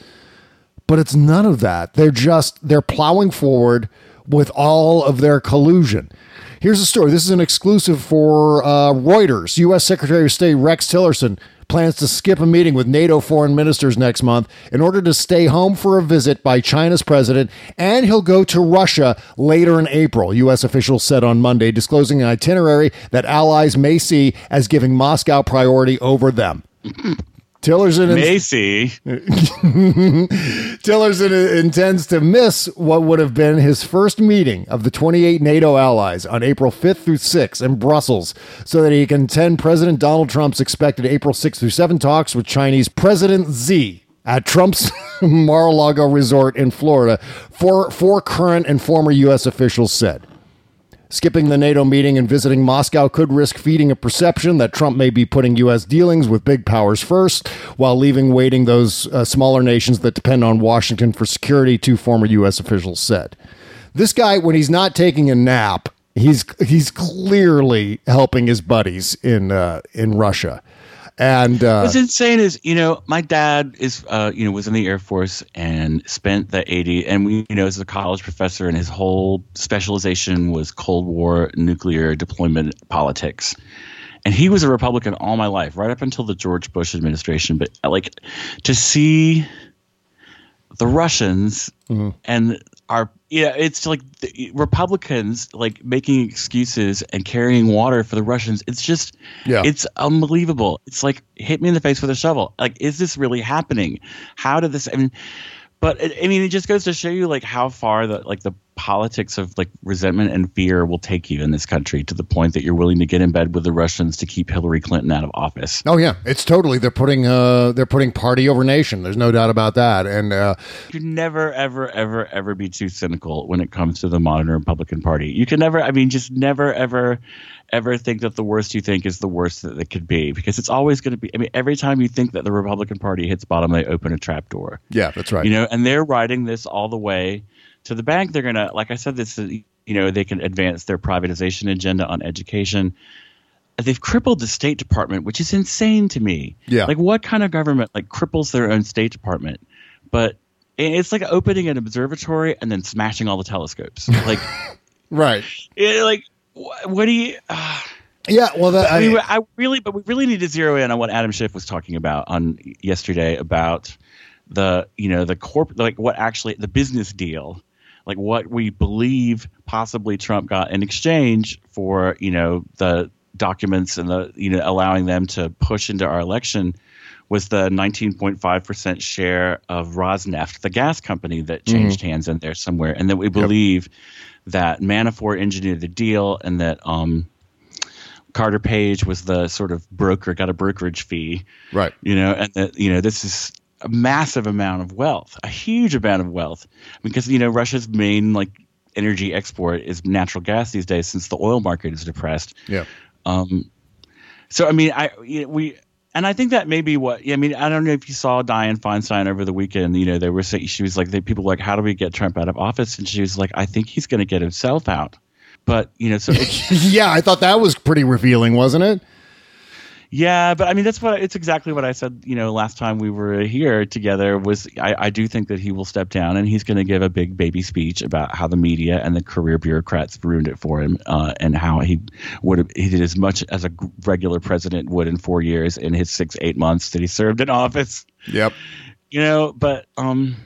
[SPEAKER 3] But it's none of that. They're just they're plowing forward with all of their collusion. Here's a story. This is an exclusive for uh, Reuters. U.S. Secretary of State Rex Tillerson plans to skip a meeting with NATO foreign ministers next month in order to stay home for a visit by China's president, and he'll go to Russia later in April, U.S. officials said on Monday, disclosing an itinerary that allies may see as giving Moscow priority over them. (clears throat) Tillerson and
[SPEAKER 7] Macy. (laughs)
[SPEAKER 3] Tillerson intends to miss what would have been his first meeting of the 28 NATO allies on April 5th through 6th in Brussels so that he can attend President Donald Trump's expected April 6th through 7 talks with Chinese President Xi at Trump's (laughs) Mar-a-Lago resort in Florida, four, four current and former U.S. officials said. Skipping the NATO meeting and visiting Moscow could risk feeding a perception that Trump may be putting U.S. dealings with big powers first, while leaving waiting those uh, smaller nations that depend on Washington for security, two former U.S. officials said. This guy, when he's not taking a nap, he's he's clearly helping his buddies in uh, in Russia. And uh,
[SPEAKER 7] What's insane is, you know, my dad is, uh, you know, was in the Air Force and spent the 80, and we, you know, as a college professor, and his whole specialization was Cold War nuclear deployment politics. And he was a Republican all my life, right up until the George Bush administration. But like to see the Russians and our yeah, it's like the Republicans like making excuses and carrying water for the Russians. It's just
[SPEAKER 3] Yeah.
[SPEAKER 7] it's unbelievable. It's like hit me in the face with a shovel. Like, is this really happening? How did this? I mean, but it, I mean, it just goes to show you like how far the like the politics of like resentment and fear will take you in this country to the point that you're willing to get in bed with the Russians to keep Hillary Clinton out of office.
[SPEAKER 3] Oh yeah, it's totally they're putting uh they're putting party over nation. There's no doubt about that. And uh,
[SPEAKER 7] You can never, ever, ever, ever be too cynical when it comes to the modern Republican Party. You can never, I mean, just never, ever, ever think that the worst you think is the worst that it could be because it's always going to be. I mean, every time you think that the Republican Party hits bottom, they open a trap door.
[SPEAKER 3] yeah, that's right.
[SPEAKER 7] You know, and they're riding this all the way to the bank. They're going to, like I said, this is, you know, they can advance their privatization agenda on education. They've crippled the State Department, which is insane to me.
[SPEAKER 3] Yeah.
[SPEAKER 7] Like, what kind of government like cripples their own State Department? But it's like opening an observatory and then smashing all the telescopes. (laughs) Like,
[SPEAKER 3] right.
[SPEAKER 7] it, like, wh- what do you? Uh,
[SPEAKER 3] Yeah. Well, that
[SPEAKER 7] I, mean,
[SPEAKER 3] I,
[SPEAKER 7] I really, but we really need to zero in on what Adam Schiff was talking about on yesterday about the, you know, the corp, like what actually the business deal, like what we believe possibly Trump got in exchange for, you know, the documents and the, you know, allowing them to push into our election was the 19.5% share of Rosneft, the gas company that changed hands in there somewhere. And that we believe that Manafort engineered the deal and that, um, Carter Page was the sort of broker, got a brokerage fee,
[SPEAKER 3] right.
[SPEAKER 7] you know, and that you know this is a massive amount of wealth, a huge amount of wealth, because you know Russia's main like energy export is natural gas these days since the oil market is depressed.
[SPEAKER 3] Yeah.
[SPEAKER 7] Um, so I mean, I we and I think that may be what I mean. I don't know if you saw Dianne Feinstein over the weekend. You know, they were saying she was like, they, people were like, how do we get Trump out of office? And she was like, I think he's going to get himself out. But you know, so (laughs)
[SPEAKER 3] yeah, I thought that was pretty revealing, wasn't it?
[SPEAKER 7] Yeah, but I mean that's what it's exactly what I said. You know, last time we were here together was I, I do think that he will step down and he's going to give a big baby speech about how the media and the career bureaucrats ruined it for him, uh, and how he would have he did as much as a regular president would in four years in his six eight months that he served in office.
[SPEAKER 3] Yep.
[SPEAKER 7] You know, but um,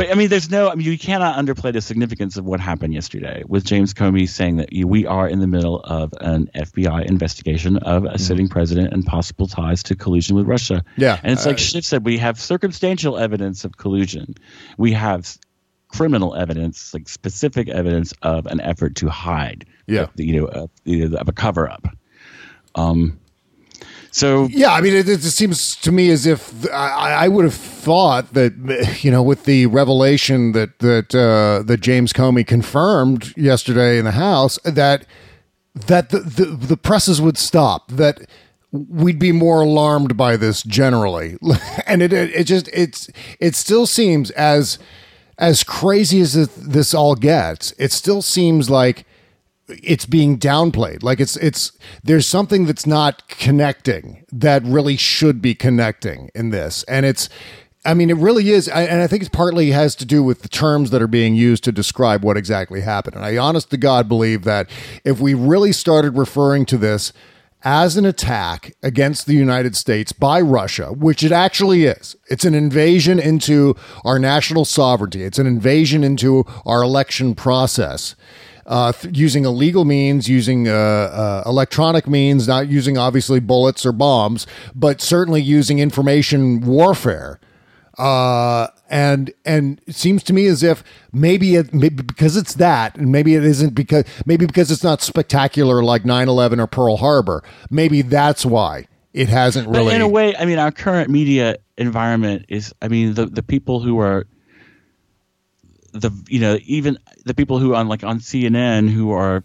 [SPEAKER 7] but I mean, there's no. I mean, you cannot underplay the significance of what happened yesterday with James Comey saying that we are in the middle of an FBI investigation of a sitting president and possible ties to collusion with Russia.
[SPEAKER 3] Yeah,
[SPEAKER 7] and it's like
[SPEAKER 3] uh,
[SPEAKER 7] Schiff said, we have circumstantial evidence of collusion. We have criminal evidence, like specific evidence of an effort to hide.
[SPEAKER 3] Yeah.
[SPEAKER 7] you know, of, you know, of a cover up. Um. So
[SPEAKER 3] Yeah, I mean, it, it seems to me as if I, I would have thought that you know, with the revelation that that uh, that James Comey confirmed yesterday in the House, that that the, the the presses would stop. That we'd be more alarmed by this generally, (laughs) and it it, it just it's it still seems as as crazy as this, this all gets. It still seems like it's being downplayed like it's it's there's something that's not connecting that really should be connecting in this and it's i mean it really is and i think it partly has to do with the terms that are being used to describe what exactly happened and i honest to god believe that if we really started referring to this as an attack against the United States by Russia, which it actually is. It's an invasion into our national sovereignty. It's an invasion into our election process. Uh, th- using illegal means, using uh, uh, electronic means, not using obviously bullets or bombs, but certainly using information warfare uh, and and it seems to me as if maybe it maybe because it's that, and maybe it isn't because maybe because it's not spectacular like 9-11 or Pearl Harbor. Maybe that's why it hasn't really.
[SPEAKER 7] But in a way, I mean, our current media environment is, I mean, the, the people who are the, you know, even the people who on like on CNN who are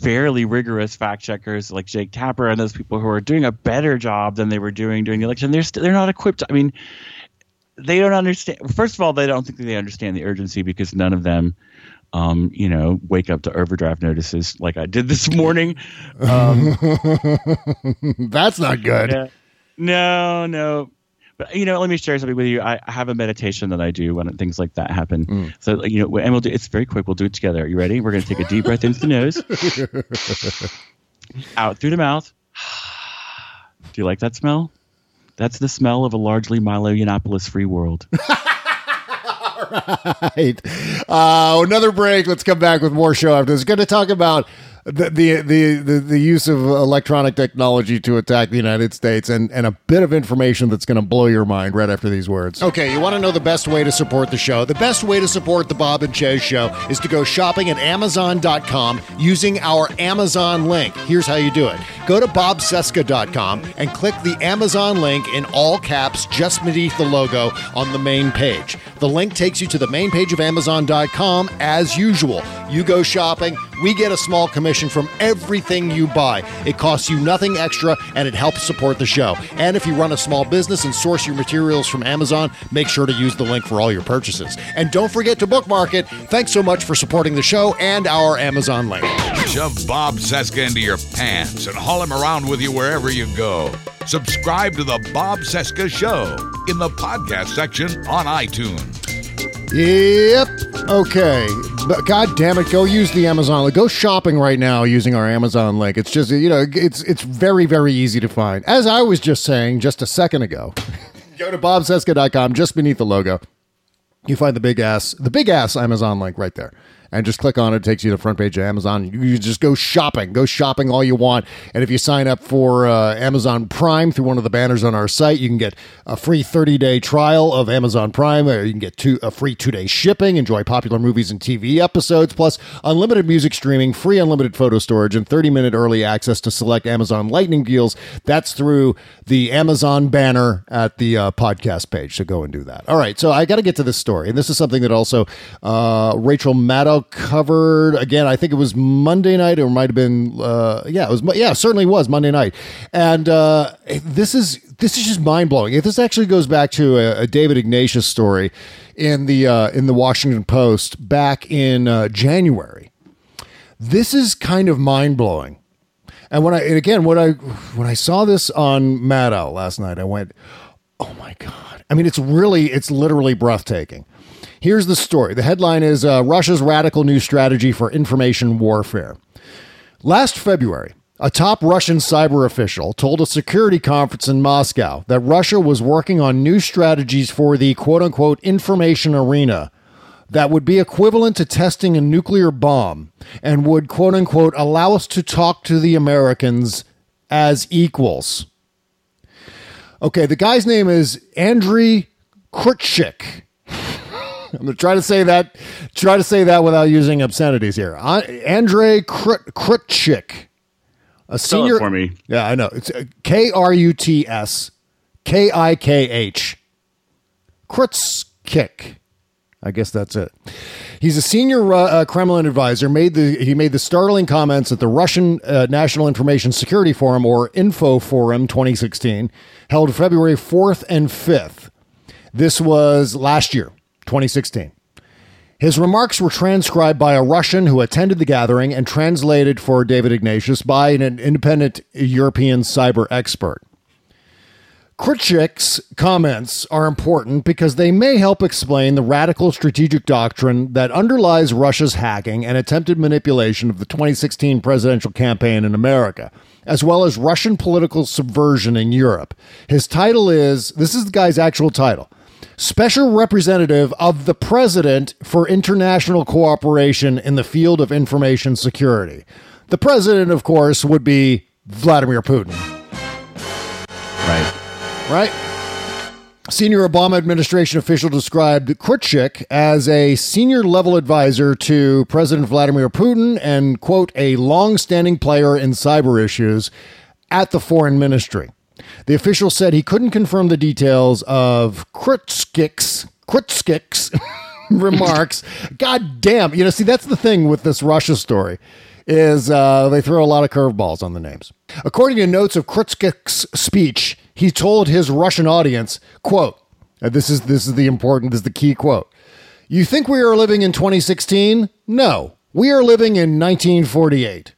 [SPEAKER 7] fairly rigorous fact checkers like Jake Tapper and those people who are doing a better job than they were doing during the election, they're st- they're not equipped. I mean, they don't understand. First of all, they don't think they understand the urgency because none of them, um, you know, wake up to overdraft notices like I did this morning. Um, (laughs)
[SPEAKER 3] that's not good.
[SPEAKER 7] yeah. No, no. But you know, let me share something with you. I, I have a meditation that I do when things like that happen. So you know, and we'll do. It's very quick. We'll do it together. Are you ready? We're going to take a deep breath into the nose, (laughs) out through the mouth. (sighs) Do you like that smell? That's the smell of a largely Milo Yiannopoulos free world. (laughs)
[SPEAKER 3] All right. Uh, another break. Let's come back with more show after this. Going to talk about the, the the the use of electronic technology to attack the United States and and a bit of information that's going to blow your mind right after these words. Okay, you want to know the best way to support the show? The best way to support the Bob and Chez show is to go shopping at amazon.com using our Amazon link. Here's how you do it. Go to bobcesca.com and click the Amazon link in all caps just beneath the logo on the main page. The link takes you to the main page of amazon.com as usual. You go shopping, we get a small commission from everything you buy. It costs you nothing extra and it helps support the show. And if you run a small business and source your materials from Amazon, make sure to use the link for all your purchases. And don't forget to bookmark it. Thanks so much for supporting the show and our Amazon link.
[SPEAKER 2] Shove Bob Cesca into your pants and haul him around with you wherever you go. Subscribe to the Bob Cesca Show in the podcast section on iTunes.
[SPEAKER 3] Yep. Okay. But God damn it, go use the Amazon link. Go shopping right now using our Amazon link. It's just you know, it's it's very, very easy to find. As I was just saying just a second ago. (laughs) go to bobcesca.com just beneath the logo. You find the big ass the big ass Amazon link right there. And just click on it, it takes you to the front page of Amazon. You, just go shopping, go shopping all you want. And if you sign up for uh, Amazon Prime through one of the banners on our site, you can get a free 30 day trial of Amazon Prime. Or you can get two, a free two day shipping, enjoy popular movies and TV episodes, plus unlimited music streaming, free unlimited photo storage, and 30 minute early access to select Amazon Lightning deals. That's through the Amazon banner at the uh, podcast page. So go and do that. All right. So I got to get to this story. And this is something that also uh, Rachel Maddow covered. Again, I think it was Monday night or might have been, uh, yeah, it was, yeah, certainly was Monday night. And uh, this is, this is just mind blowing. If this actually goes back to a, a David Ignatius story in the, uh, in the Washington Post back in uh, January, this is kind of mind blowing. And when I and again when I when I saw this on Maddow last night, I went, "Oh my god!" I mean, it's really it's literally breathtaking. Here's the story. The headline is uh, Russia's radical new strategy for information warfare. Last February, a top Russian cyber official told a security conference in Moscow that Russia was working on new strategies for the quote unquote information arena that would be equivalent to testing a nuclear bomb and would quote unquote allow us to talk to the Americans as equals. Okay, the guy's name is Andriy Krutchik. I'm going to try to say that try to say that without using obscenities here. Uh, Andrei Krut- Krutchik. A
[SPEAKER 7] Spell
[SPEAKER 3] senior
[SPEAKER 7] it for me.
[SPEAKER 3] Yeah, I know. It's K R U T S K I K H. Krutskikh. I guess that's it. He's a senior uh, uh, Kremlin advisor. Made the he made the startling comments at the Russian uh, National Information Security Forum or Info Forum 2016, held February 4th and 5th. This was last year, 2016. His remarks were transcribed by a Russian who attended the gathering and translated for David Ignatius by an independent European cyber expert. Krutchik's comments are important because they may help explain the radical strategic doctrine that underlies Russia's hacking and attempted manipulation of the 2016 presidential campaign in America, as well as Russian political subversion in Europe. His title is this is the guy's actual title Special Representative of the President for International Cooperation in the Field of Information Security. The president, of course, would be Vladimir Putin
[SPEAKER 7] Right.
[SPEAKER 3] right? Senior Obama administration official described Krutchik as a senior level advisor to President Vladimir Putin and, quote, a long standing player in cyber issues at the foreign ministry. The official said he couldn't confirm the details of Krutskikh's, Krutskikh's (laughs) remarks. God damn. You know, see, that's the thing with this Russia story is uh, they throw a lot of curveballs on the names. According to notes of Krutskikh's speech, he told his Russian audience, quote, this is this is the important, this is the key quote. You think we are living in 2016? No. We are living in 1948.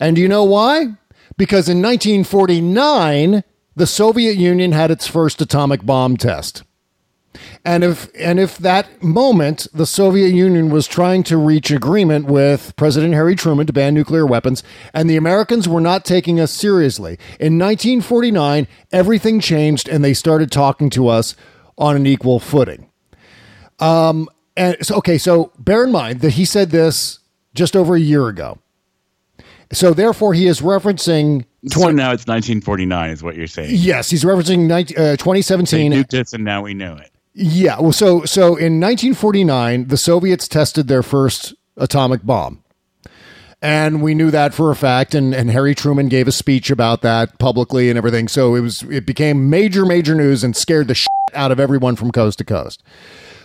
[SPEAKER 3] And do you know why? Because in 1949, the Soviet Union had its first atomic bomb test. And if and if that moment the Soviet Union was trying to reach agreement with President Harry Truman to ban nuclear weapons and the Americans were not taking us seriously. In 1949, everything changed and they started talking to us on an equal footing. Um and so okay, so bear in mind that he said this just over a year ago. So therefore, he is referencing.
[SPEAKER 7] So now it's 1949, is what you're saying.
[SPEAKER 3] Yes, he's referencing 19, uh,
[SPEAKER 7] They
[SPEAKER 3] 2017.
[SPEAKER 7] nuked us, and now we know it.
[SPEAKER 3] Yeah. Well, so so in 1949, the Soviets tested their first atomic bomb. And we knew that for a fact, and, and Harry Truman gave a speech about that publicly and everything. So it was it became major, major news and scared the shit out of everyone from coast to coast.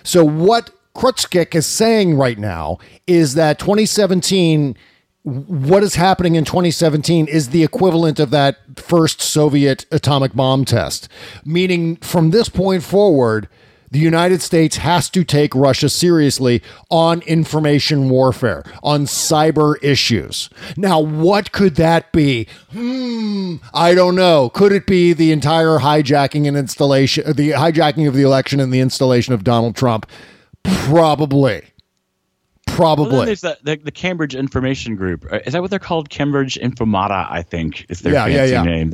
[SPEAKER 3] So what Krutskikh is saying right now is that 2017, what is happening in 2017 is the equivalent of that first Soviet atomic bomb test, meaning from this point forward, the United States has to take Russia seriously on information warfare, on cyber issues. Now, what could that be? Hmm, I don't know. Could it be the entire hijacking and installation, the hijacking of the election and the installation of Donald Trump? Probably.
[SPEAKER 7] Well,
[SPEAKER 3] Probably.
[SPEAKER 7] then there's the, the, the Cambridge Information Group. Uh, Is that what they're called? Cambridge Informata, I think, is their
[SPEAKER 3] Yeah, yeah,
[SPEAKER 7] fancy
[SPEAKER 3] yeah.
[SPEAKER 7] name.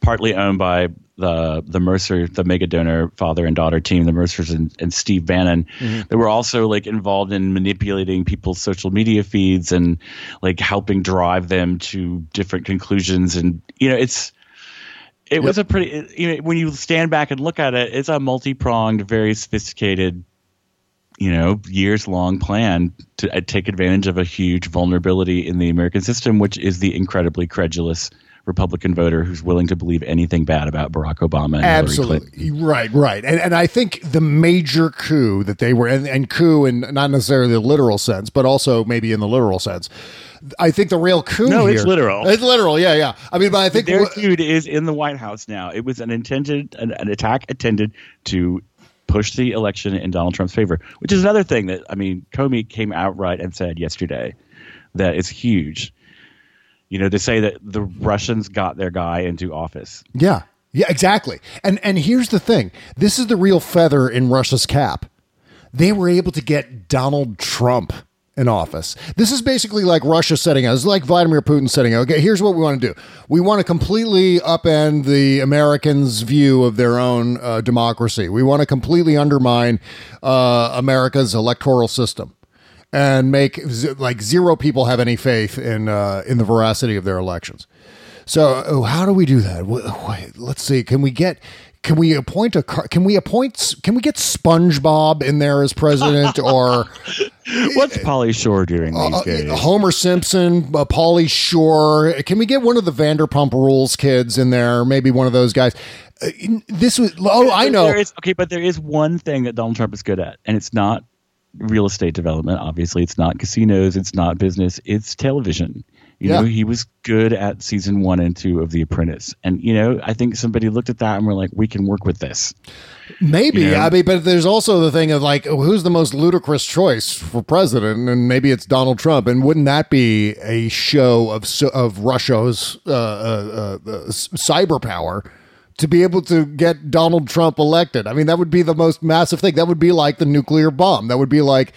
[SPEAKER 7] Partly owned by the the Mercer, the mega donor father and daughter team, the Mercers and, and Steve Bannon.
[SPEAKER 3] Mm-hmm.
[SPEAKER 7] They were also like involved in manipulating people's social media feeds and like helping drive them to different conclusions. And you know, it's it was a pretty you know when you stand back and look at it, it's a multi pronged, very sophisticated you know, years long plan to uh, take advantage of a huge vulnerability in the American system, which is the incredibly credulous Republican voter who's willing to believe anything bad about Barack Obama and Hillary Clinton.
[SPEAKER 3] Absolutely. Right, right. And, and I think the major coup that they were, and, and coup in not necessarily the literal sense, but also maybe in the literal sense. I think the real coup
[SPEAKER 7] No,
[SPEAKER 3] here-
[SPEAKER 7] it's literal.
[SPEAKER 3] It's literal, yeah, yeah. I mean, but I think
[SPEAKER 7] Their
[SPEAKER 3] wh-
[SPEAKER 7] feud is in the White House now. It was an intended an, an attack intended to push the election in Donald Trump's favor, which is another thing that I mean, Comey came outright and said yesterday that it's huge. You know, to say that the Russians got their guy into office.
[SPEAKER 3] Yeah. Yeah, exactly. And and here's the thing. This is the real feather in Russia's cap. They were able to get Donald Trump in office. This is basically like Russia setting out. It's like Vladimir Putin setting out. Okay, here's what we want to do. We want to completely upend the Americans' view of their own uh, democracy. We want to completely undermine uh, America's electoral system and make like zero people have any faith in uh, in the veracity of their elections. So oh, how do we do that? Let's see. Can we get? Can we appoint a? car- Can we appoint? Can we get SpongeBob in there as president (laughs) or
[SPEAKER 7] What's Pauly Shore doing these
[SPEAKER 3] uh,
[SPEAKER 7] days?
[SPEAKER 3] Homer Simpson, uh, Pauly Shore? Can we get one of the Vanderpump Rules kids in there? Maybe one of those guys. Uh, this was. Oh, I know.
[SPEAKER 7] There is, okay, but there is one thing that Donald Trump is good at, and it's not real estate development. Obviously, it's not casinos, it's not business, it's television. You
[SPEAKER 3] Yeah.
[SPEAKER 7] know, he was good at season one and two of The Apprentice, and you know, I think somebody looked at that and were like, "We can work with this."
[SPEAKER 3] Maybe.
[SPEAKER 7] You know?
[SPEAKER 3] I mean, but there's also the thing of like, who's the most ludicrous choice for president? And maybe it's Donald Trump. And wouldn't that be a show of of Russia's uh, uh, uh, uh, cyber power to be able to get Donald Trump elected? I mean, that would be the most massive thing. That would be like the nuclear bomb. That would be like,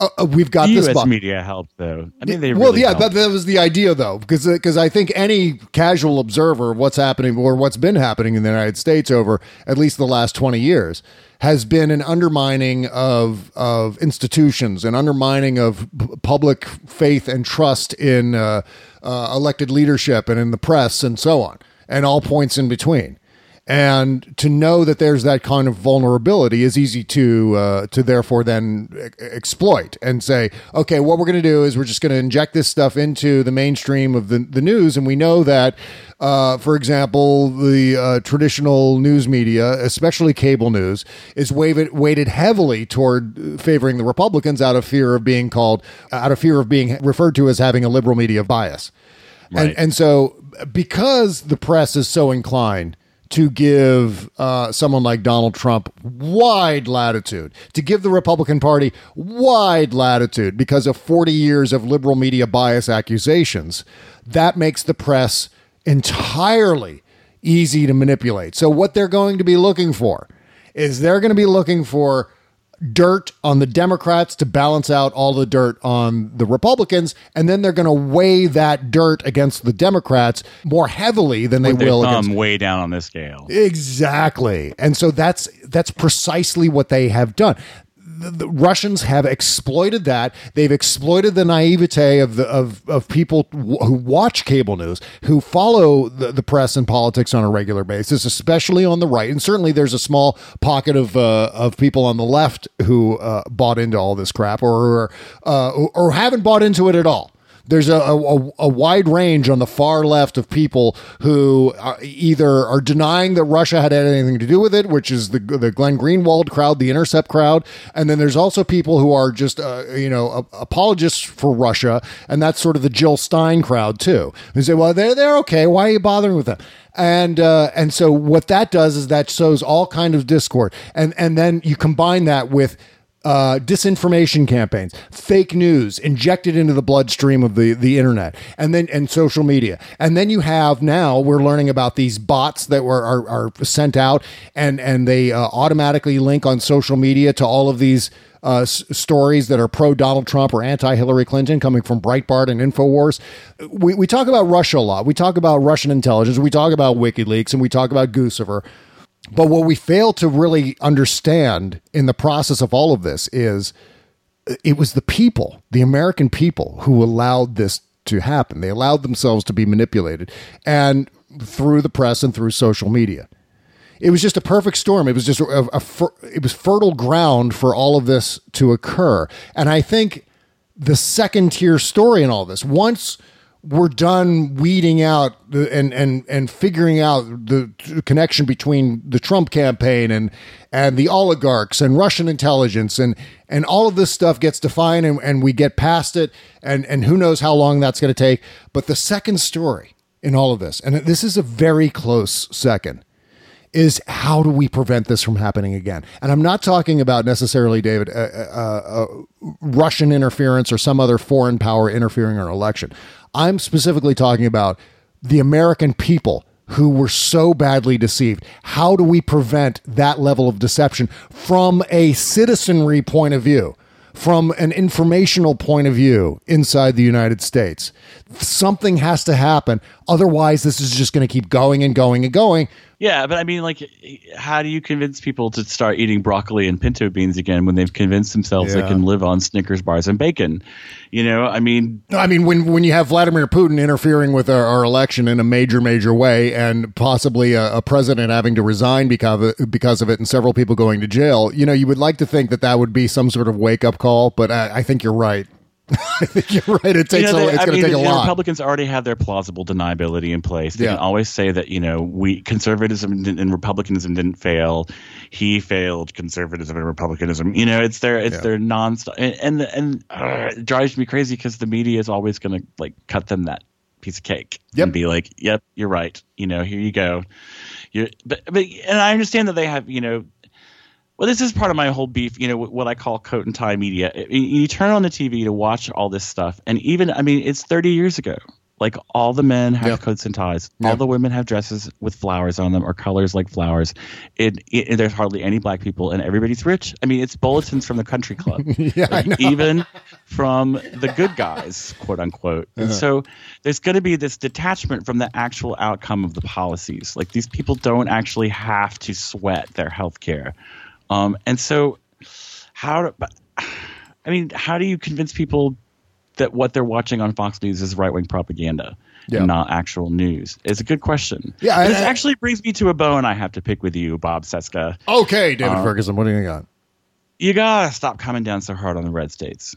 [SPEAKER 3] uh, uh, we've got
[SPEAKER 7] The
[SPEAKER 3] this
[SPEAKER 7] U.S.
[SPEAKER 3] bomb.
[SPEAKER 7] media helped, though. I mean, they
[SPEAKER 3] well,
[SPEAKER 7] really
[SPEAKER 3] yeah,
[SPEAKER 7] helped.
[SPEAKER 3] that, that was the idea, though, because because I think any casual observer of what's happening or what's been happening in the United States over at least the last twenty years has been an undermining of of institutions, an undermining of p- public faith and trust in uh, uh, elected leadership and in the press and so on, and all points in between. And to know that there's that kind of vulnerability is easy to uh, to therefore then e- exploit and say, okay, what we're going to do is we're just going to inject this stuff into the mainstream of the, the news, and we know that, uh, for example, the uh, traditional news media, especially cable news, is weighted weighted heavily toward favoring the Republicans out of fear of being called out of fear of being referred to as having a liberal media bias. And, and so, because the press is so inclined to give uh, someone like Donald Trump wide latitude, to give the Republican Party wide latitude because of 40 years of liberal media bias accusations, that makes the press entirely easy to manipulate. So, what they're going to be looking for is they're going to be looking for dirt on the Democrats to balance out all the dirt on the Republicans, and then they're going to weigh that dirt against the Democrats more heavily than they
[SPEAKER 7] With their
[SPEAKER 3] will
[SPEAKER 7] thumb
[SPEAKER 3] against.
[SPEAKER 7] way down on the scale.
[SPEAKER 3] Exactly, and so that's that's precisely what they have done. The, the Russians have exploited that. They've exploited the naivete of the of of people w- who watch cable news, who follow the, the press and politics on a regular basis, especially on the right. And certainly, there's a small pocket of uh, of people on the left who uh, bought into all this crap, or uh, or haven't bought into it at all there's a, a, a, wide range on the far left of people who are either are denying that Russia had anything to do with it, which is the the Glenn Greenwald crowd, the Intercept crowd, and then there's also people who are just uh, you know apologists for Russia, and that's sort of the Jill Stein crowd too. They say, well, they're they're okay. Why are you bothering with them? and uh, and so what that does is that shows all kind of discord, and and then you combine that with uh, disinformation campaigns, fake news injected into the bloodstream of the, the internet, and then and social media, and then you have now we're learning about these bots that were are, are sent out, and and they uh, automatically link on social media to all of these. Uh, s- stories that are pro Donald Trump or anti Hillary Clinton coming from Breitbart and InfoWars. We, we talk about Russia a lot. We talk about Russian intelligence. We talk about WikiLeaks and we talk about Guccifer. But what we fail to really understand in the process of all of this is uh, it was the people, the American people, who allowed this to happen. They allowed themselves to be manipulated and through the press and through social media. It was just a perfect storm. It was just a, a, a it was fertile ground for all of this to occur. And I think the second tier story in all this, once we're done weeding out and and and figuring out the connection between the Trump campaign and and the oligarchs and Russian intelligence and and all of this stuff gets defined and, and we get past it and and who knows how long that's going to take. But the second story in all of this, and this is a very close second, is how do we prevent this from happening again? And I'm not talking about necessarily, David, uh, uh, uh, Russian interference or some other foreign power interfering in our election. I'm specifically talking about the American people who were so badly deceived. How do we prevent that level of deception from a citizenry point of view? From an informational point of view inside the United States, something has to happen. Otherwise, this is just going to keep going and going and going.
[SPEAKER 7] Yeah, but I mean, like, how do you convince people to start eating broccoli and pinto beans again when they've convinced themselves
[SPEAKER 3] Yeah.
[SPEAKER 7] they can live on Snickers bars and bacon? You know, I mean,
[SPEAKER 3] No, I mean, when when you have Vladimir Putin interfering with our, our election in a major, major way, and possibly a, a president having to resign because of, because of it, and several people going to jail, you know, you would like to think that that would be some sort of wake up call. But I, I think you're right. (laughs) I think you're right. It takes
[SPEAKER 7] you know,
[SPEAKER 3] a,
[SPEAKER 7] they-
[SPEAKER 3] it's
[SPEAKER 7] I
[SPEAKER 3] going to take a
[SPEAKER 7] you know,
[SPEAKER 3] lot.
[SPEAKER 7] Republicans already have their plausible deniability in place. They
[SPEAKER 3] Yeah.
[SPEAKER 7] can always say that you know we conservatism and republicanism didn't fail. He failed conservatism and republicanism. You know, it's their it's
[SPEAKER 3] Yeah.
[SPEAKER 7] their nonstop and and, and uh, it drives me crazy because the media is always going to like cut them that piece of cake
[SPEAKER 3] Yep.
[SPEAKER 7] and be like, "Yep, you're right. You know, here you go." You're, but but and I understand that they have you know well, this is part of my whole beef, you know, what I call coat and tie media. You turn on the TV to watch all this stuff, and even, I mean, it's 30 years ago. Like all the men have
[SPEAKER 3] Yeah.
[SPEAKER 7] coats and ties,
[SPEAKER 3] Yeah.
[SPEAKER 7] all the women have dresses with flowers on them or colors like flowers. It, it there's hardly any black people, and everybody's rich. I mean, it's bulletins from the country club, (laughs)
[SPEAKER 3] yeah,
[SPEAKER 7] like, even from the good guys, quote unquote.
[SPEAKER 3] Uh-huh.
[SPEAKER 7] And so there's going to be this detachment from the actual outcome of the policies. Like these people don't actually have to sweat their health care. Um, and so, how do, I mean, how do you convince people that what they're watching on Fox News is right wing propaganda
[SPEAKER 3] Yeah.
[SPEAKER 7] and not actual news? It's a good question.
[SPEAKER 3] Yeah, I-
[SPEAKER 7] this
[SPEAKER 3] I-
[SPEAKER 7] actually brings me to a bone I have to pick with you, Bob Cesca.
[SPEAKER 3] okay, David
[SPEAKER 7] Uh,
[SPEAKER 3] Ferguson, what do you got?
[SPEAKER 7] You gotta stop coming down so hard on the red states.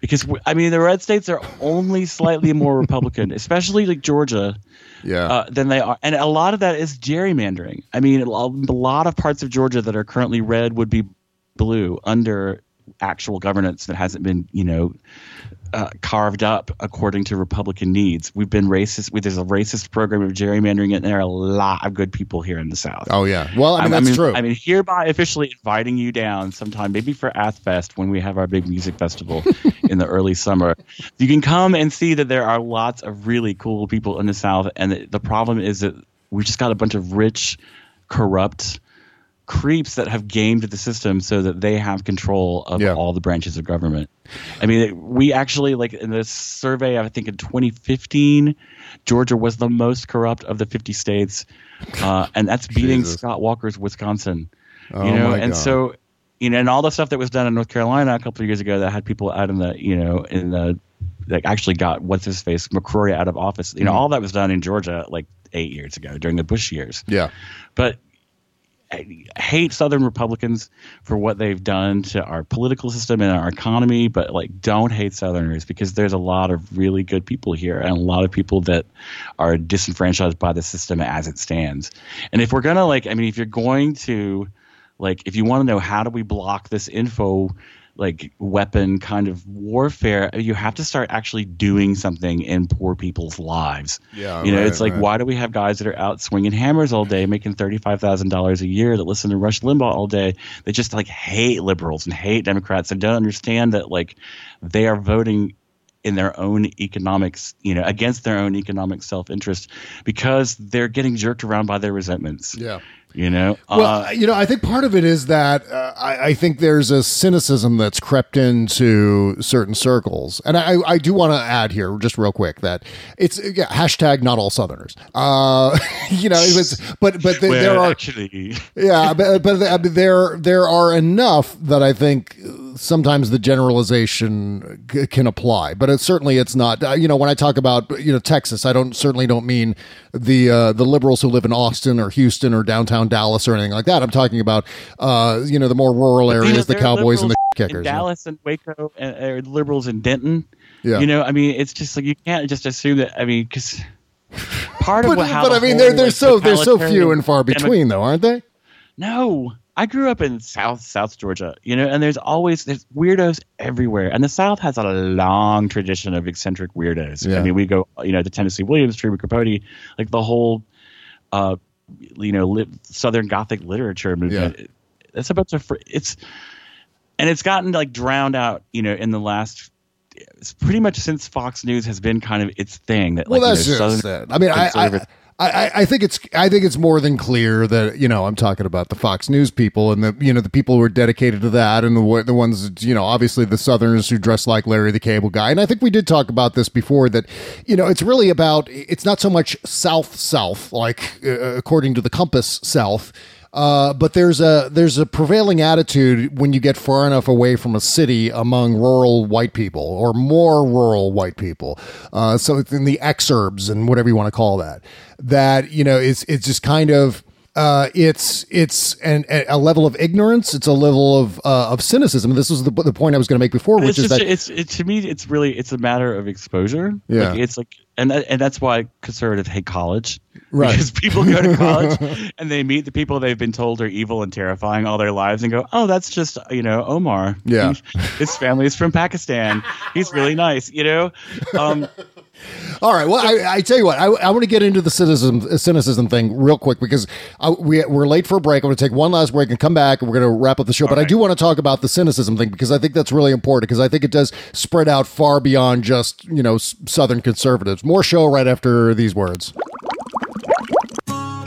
[SPEAKER 7] Because I mean, the red states are only slightly more Republican, especially like Georgia,
[SPEAKER 3] Yeah,
[SPEAKER 7] uh, than they are, and a lot of that is gerrymandering. I mean, a lot of parts of Georgia that are currently red would be blue under actual governance that hasn't been, you know, uh, carved up according to Republican needs. We've been racist. We, there's a racist program of gerrymandering, and there are a lot of good people here in the South.
[SPEAKER 3] oh yeah. Well, I mean
[SPEAKER 7] I'm-
[SPEAKER 3] that's true.
[SPEAKER 7] I mean, hereby officially inviting you down sometime, maybe for Athfest when we have our big music festival (laughs) in the early summer. You can come and see that there are lots of really cool people in the South, and the, the problem is that we just got a bunch of rich, corrupt creeps that have gamed the system so that they have control of
[SPEAKER 3] Yeah.
[SPEAKER 7] all the branches of government. I mean, we actually like in this survey, I think in 2015, Georgia was the most corrupt of the 50 states, uh, and that's beating
[SPEAKER 3] Jesus.
[SPEAKER 7] Scott Walker's Wisconsin.
[SPEAKER 3] Oh,
[SPEAKER 7] you know, and
[SPEAKER 3] God.
[SPEAKER 7] so you know, and all the stuff that was done in North Carolina a couple of years ago that had people out in the, you know, in the that actually got what's his face McCrory out of office. You know, all that was done in Georgia like eight years ago during the Bush years.
[SPEAKER 3] Yeah.
[SPEAKER 7] But hate Southern Republicans for what they've done to our political system and our economy, but like don't hate Southerners because there's a lot of really good people here and a lot of people that are disenfranchised by the system as it stands. And if we're gonna like, I mean, if you're going to like, if you want to know how do we block this info like weapon kind of warfare, you have to start actually doing something in poor people's lives.
[SPEAKER 3] Yeah,
[SPEAKER 7] you know,
[SPEAKER 3] right,
[SPEAKER 7] it's like
[SPEAKER 3] right.
[SPEAKER 7] why do we have guys that are out swinging hammers all day, making thirty five thousand dollars a year, that listen to Rush Limbaugh all day, that just like hate liberals and hate Democrats and don't understand that like they are voting in their own economics, you know, against their own economic self interest because they're getting jerked around by their resentments.
[SPEAKER 3] Yeah.
[SPEAKER 7] You know,
[SPEAKER 3] Well,
[SPEAKER 7] Uh,
[SPEAKER 3] you know, I think part of it is that uh, I, I think there's a cynicism that's crept into certain circles, and I, I do want to add here, just real quick, that it's yeah, hashtag not all Southerners. Uh, (laughs) you know, it was, but but the,
[SPEAKER 7] well,
[SPEAKER 3] there are
[SPEAKER 7] actually,
[SPEAKER 3] yeah, but, but there there are enough that I think sometimes the generalization c- can apply, but it, certainly it's not. Uh, you know, when I talk about you know Texas, I don't certainly don't mean the uh, the liberals who live in Austin or Houston or downtown Dallas or anything like that. I'm talking about uh, you know the more rural
[SPEAKER 7] You know,
[SPEAKER 3] areas, the Cowboys and the kickers.
[SPEAKER 7] in
[SPEAKER 3] you know.
[SPEAKER 7] Dallas and Waco, and uh, liberals in Denton.
[SPEAKER 3] Yeah.
[SPEAKER 7] You know, I mean, it's just like you can't just assume that. I mean, because part of
[SPEAKER 3] But,
[SPEAKER 7] what,
[SPEAKER 3] but I mean, they're they're so they're so few and far between, though, aren't they?
[SPEAKER 7] No, I grew up in South South Georgia, you know, and there's always there's weirdos everywhere, and the South has a long tradition of eccentric weirdos.
[SPEAKER 3] Yeah.
[SPEAKER 7] I mean, we go, you know, to Tennessee Williams, Truman Capote, like the whole, uh, you know, li- Southern Gothic literature movement. That's about to fr- it's, and it's gotten like drowned out, you know, in the last. It's pretty much since Fox News has been kind of its thing that
[SPEAKER 3] Well,
[SPEAKER 7] like
[SPEAKER 3] that's
[SPEAKER 7] you know,
[SPEAKER 3] just
[SPEAKER 7] Southern
[SPEAKER 3] it. I mean, I, I, I, I- think it's I think it's more than clear that you know I'm talking about the Fox News people and the you know the people who are dedicated to that and the the ones you know obviously the Southerners who dress like Larry the Cable Guy and I think we did talk about this before that you know it's really about it's not so much South South like uh, according to the Compass South. Uh, but there's a there's a prevailing attitude when you get far enough away from a city among rural white people or more rural white people. Uh, so in the exurbs and whatever you want to call that. That you know it's it's just kind of uh, it's it's an, a level of ignorance. It's a level of uh, of cynicism. This was the, the point I was going to make before, which
[SPEAKER 7] it's
[SPEAKER 3] is that
[SPEAKER 7] it's it, to me it's really it's a matter of exposure
[SPEAKER 3] Yeah.
[SPEAKER 7] like, it's like and that, and that's why conservatives hate college
[SPEAKER 3] Right.
[SPEAKER 7] because people go to college (laughs) and they meet the people they've been told are evil and terrifying all their lives and go oh that's just you know omar
[SPEAKER 3] Yeah.
[SPEAKER 7] His family is from pakistan he's really nice you know um (laughs)
[SPEAKER 3] All right. Well, I, I tell you what, I, I want to get into the cynicism cynicism thing real quick because I, we, we're late for a break. I'm going to take one last break and come back, and we're going to wrap up the show. but I do want to talk about the cynicism thing because I think that's really important because I think it does spread out far beyond just you know s- Southern conservatives. More show right after these words.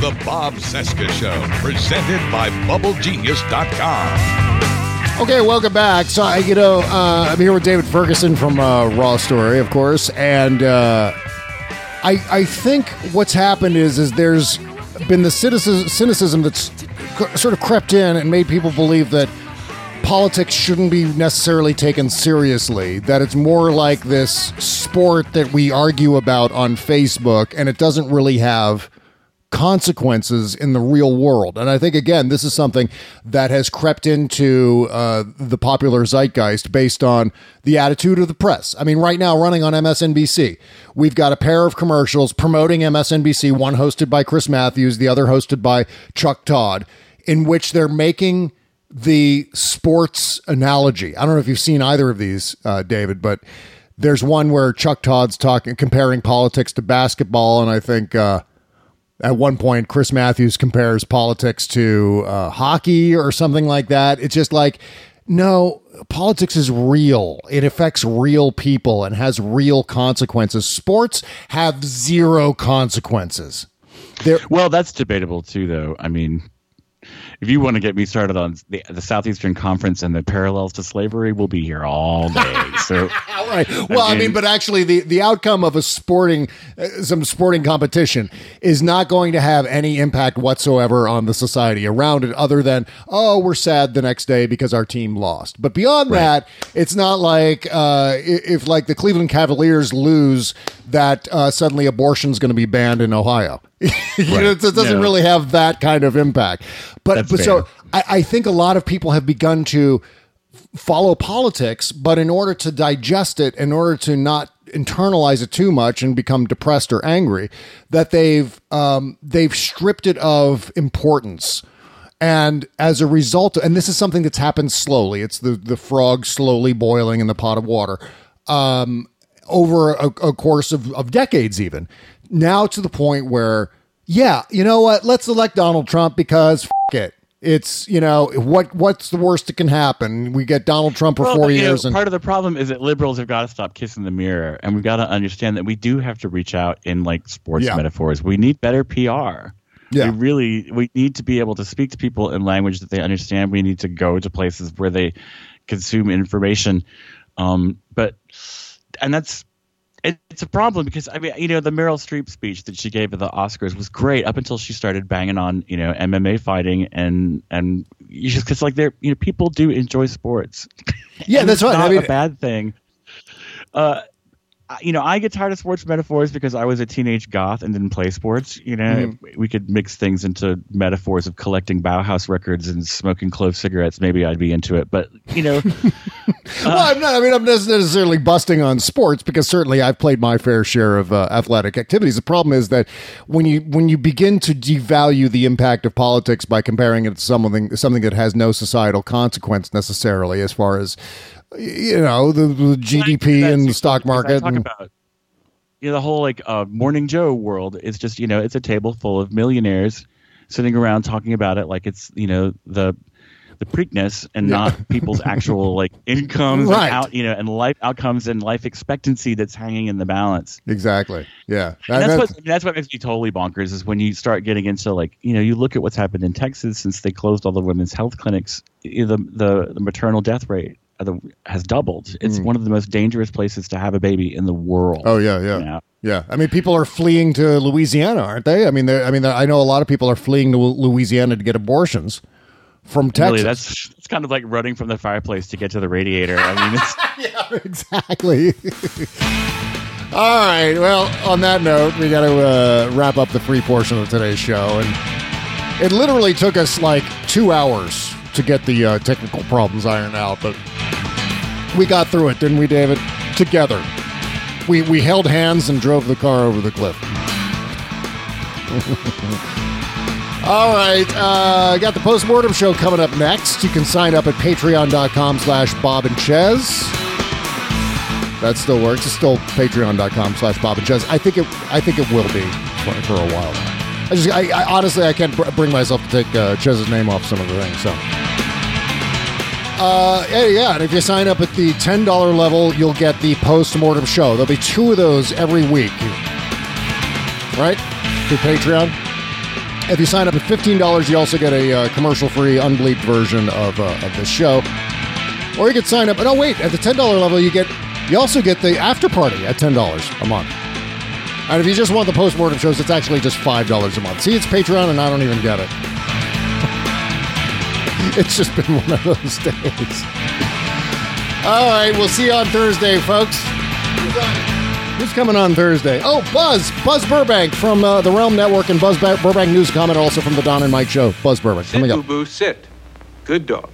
[SPEAKER 2] the Bob Cesca Show, presented by BubbleGenius.com.
[SPEAKER 3] Okay, welcome back. So, I, you know, uh, I'm here with David Ferguson from uh, Raw Story, of course, and uh, I I think what's happened is is there's been the cynicism, cynicism that's sort of crept in and made people believe that politics shouldn't be necessarily taken seriously, that it's more like this sport that we argue about on Facebook and it doesn't really have consequences in the real world. And I think, again, this is something that has crept into uh, the popular zeitgeist based on the attitude of the press. I mean, right now, running on MSNBC, we've got a pair of commercials promoting MSNBC, one hosted by Chris Matthews, the other hosted by Chuck Todd, in which they're making the sports analogy. I don't know if you've seen either of these, uh, David, but there's one where Chuck Todd's talking, comparing politics to basketball, and I think uh, at one point Chris Matthews compares politics to uh, hockey or something like that. It's just like, no, politics is real. It affects real people and has real consequences. Sports have zero consequences.
[SPEAKER 7] They're- well, that's debatable too, though. I mean, if you want to get me started on the, the Southeastern Conference and the parallels to slavery, we'll be here all day. So, (laughs)
[SPEAKER 3] right. Well, I mean, but actually, the the outcome of a sporting uh, some sporting competition is not going to have any impact whatsoever on the society around it, other than oh, we're sad the next day because our team lost. But beyond right. that, it's not like uh, if like the Cleveland Cavaliers lose, that uh, suddenly abortion's going to be banned in Ohio. (laughs) right. know, it doesn't no. really have that kind of impact. But, but so I, I think a lot of people have begun to follow politics, but in order to digest it, in order to not internalize it too much and become depressed or angry, that they've um, they've stripped it of importance. And as a result, and this is something that's happened slowly. It's the the frog slowly boiling in the pot of water um, over a, a course of, of decades, even now to the point where, yeah, you know what? Let's elect Donald Trump because f- it it's you know what what's the worst that can happen we get donald trump for well, four years
[SPEAKER 7] know,
[SPEAKER 3] and
[SPEAKER 7] part of the problem is that liberals have got to stop kissing the mirror and we've got to understand that we do have to reach out in like sports yeah. metaphors we need better pr yeah. we really we need to be able to speak to people in language that they understand we need to go to places where they consume information um, but and that's it's a problem because I mean, you know, the Meryl Streep speech that she gave at the Oscars was great up until she started banging on, you know, MMA fighting and and you just because like they're you know people do enjoy sports.
[SPEAKER 3] Yeah, (laughs) that's right.
[SPEAKER 7] Not
[SPEAKER 3] I mean,
[SPEAKER 7] a bad thing. Uh, you know, I get tired of sports metaphors because I was a teenage goth and didn't play sports. You know, mm-hmm. we could mix things into metaphors of collecting Bauhaus records and smoking clove cigarettes. Maybe I'd be into it. But you know, (laughs)
[SPEAKER 3] well, I'm not. I mean, I'm not necessarily busting on sports because certainly I've played my fair share of uh, athletic activities. The problem is that when you when you begin to devalue the impact of politics by comparing it to something something that has no societal consequence necessarily, as far as you know the, the GDP and the stock market.
[SPEAKER 7] Talk and, about you know the whole like uh, Morning Joe world is just you know it's a table full of millionaires sitting around talking about it like it's you know the the Preakness and not people's actual (laughs) like incomes right. and out you know and life outcomes and life expectancy that's hanging in the balance.
[SPEAKER 3] Exactly. Yeah.
[SPEAKER 7] That, that's, what that's what makes me totally bonkers is when you start getting into like you know you look at what's happened in Texas since they closed all the women's health clinics the the, the maternal death rate has doubled. It's mm. one of the most dangerous places to have a baby in the world.
[SPEAKER 3] Oh yeah, yeah, you yeah. I mean, people are fleeing to Louisiana, aren't they? I mean, I mean, I know a lot of people are fleeing to Louisiana to get abortions from Texas.
[SPEAKER 7] Really, that's it's kind of like running from the fireplace to get to the radiator. I mean, (laughs)
[SPEAKER 3] yeah, exactly. (laughs) All right. Well, on that note, we got to uh, wrap up the free portion of today's show, and it literally took us like two hours to get the uh, technical problems ironed out, but we got through it, didn't we, David? Together. We, we held hands and drove the car over the cliff. (laughs) All right, uh, got the postmortem show coming up next. You can sign up at patreon.com slash Bob and Chez. That still works. It's still patreon.com slash Bob and Chez. I think it I think it will be for, for a while I just I, I honestly I can't br- bring myself to take uh, Chez's name off some of the things. So uh, yeah, and if you sign up at the $10 level, you'll get the post-mortem show. There'll be two of those every week. Right? Through Patreon. If you sign up at $15, you also get a uh, commercial-free, unbleeped version of, uh, of this show. Or you could sign up. Oh, wait. At the $10 level, you get you also get the after party at $10 a month. And if you just want the post-mortem shows, it's actually just $5 a month. See, it's Patreon, and I don't even get it. (laughs) it's just been one of those (laughs) days. All right, we'll see you on Thursday, folks. Who's coming on Thursday? Oh, Buzz. Buzz Burbank from uh, the Realm Network and Buzz Burbank News Comment, also from the Don and Mike Show. Buzz Burbank.
[SPEAKER 9] Sit,
[SPEAKER 3] Coming
[SPEAKER 9] boo
[SPEAKER 3] up.
[SPEAKER 9] boo, sit. Good dog.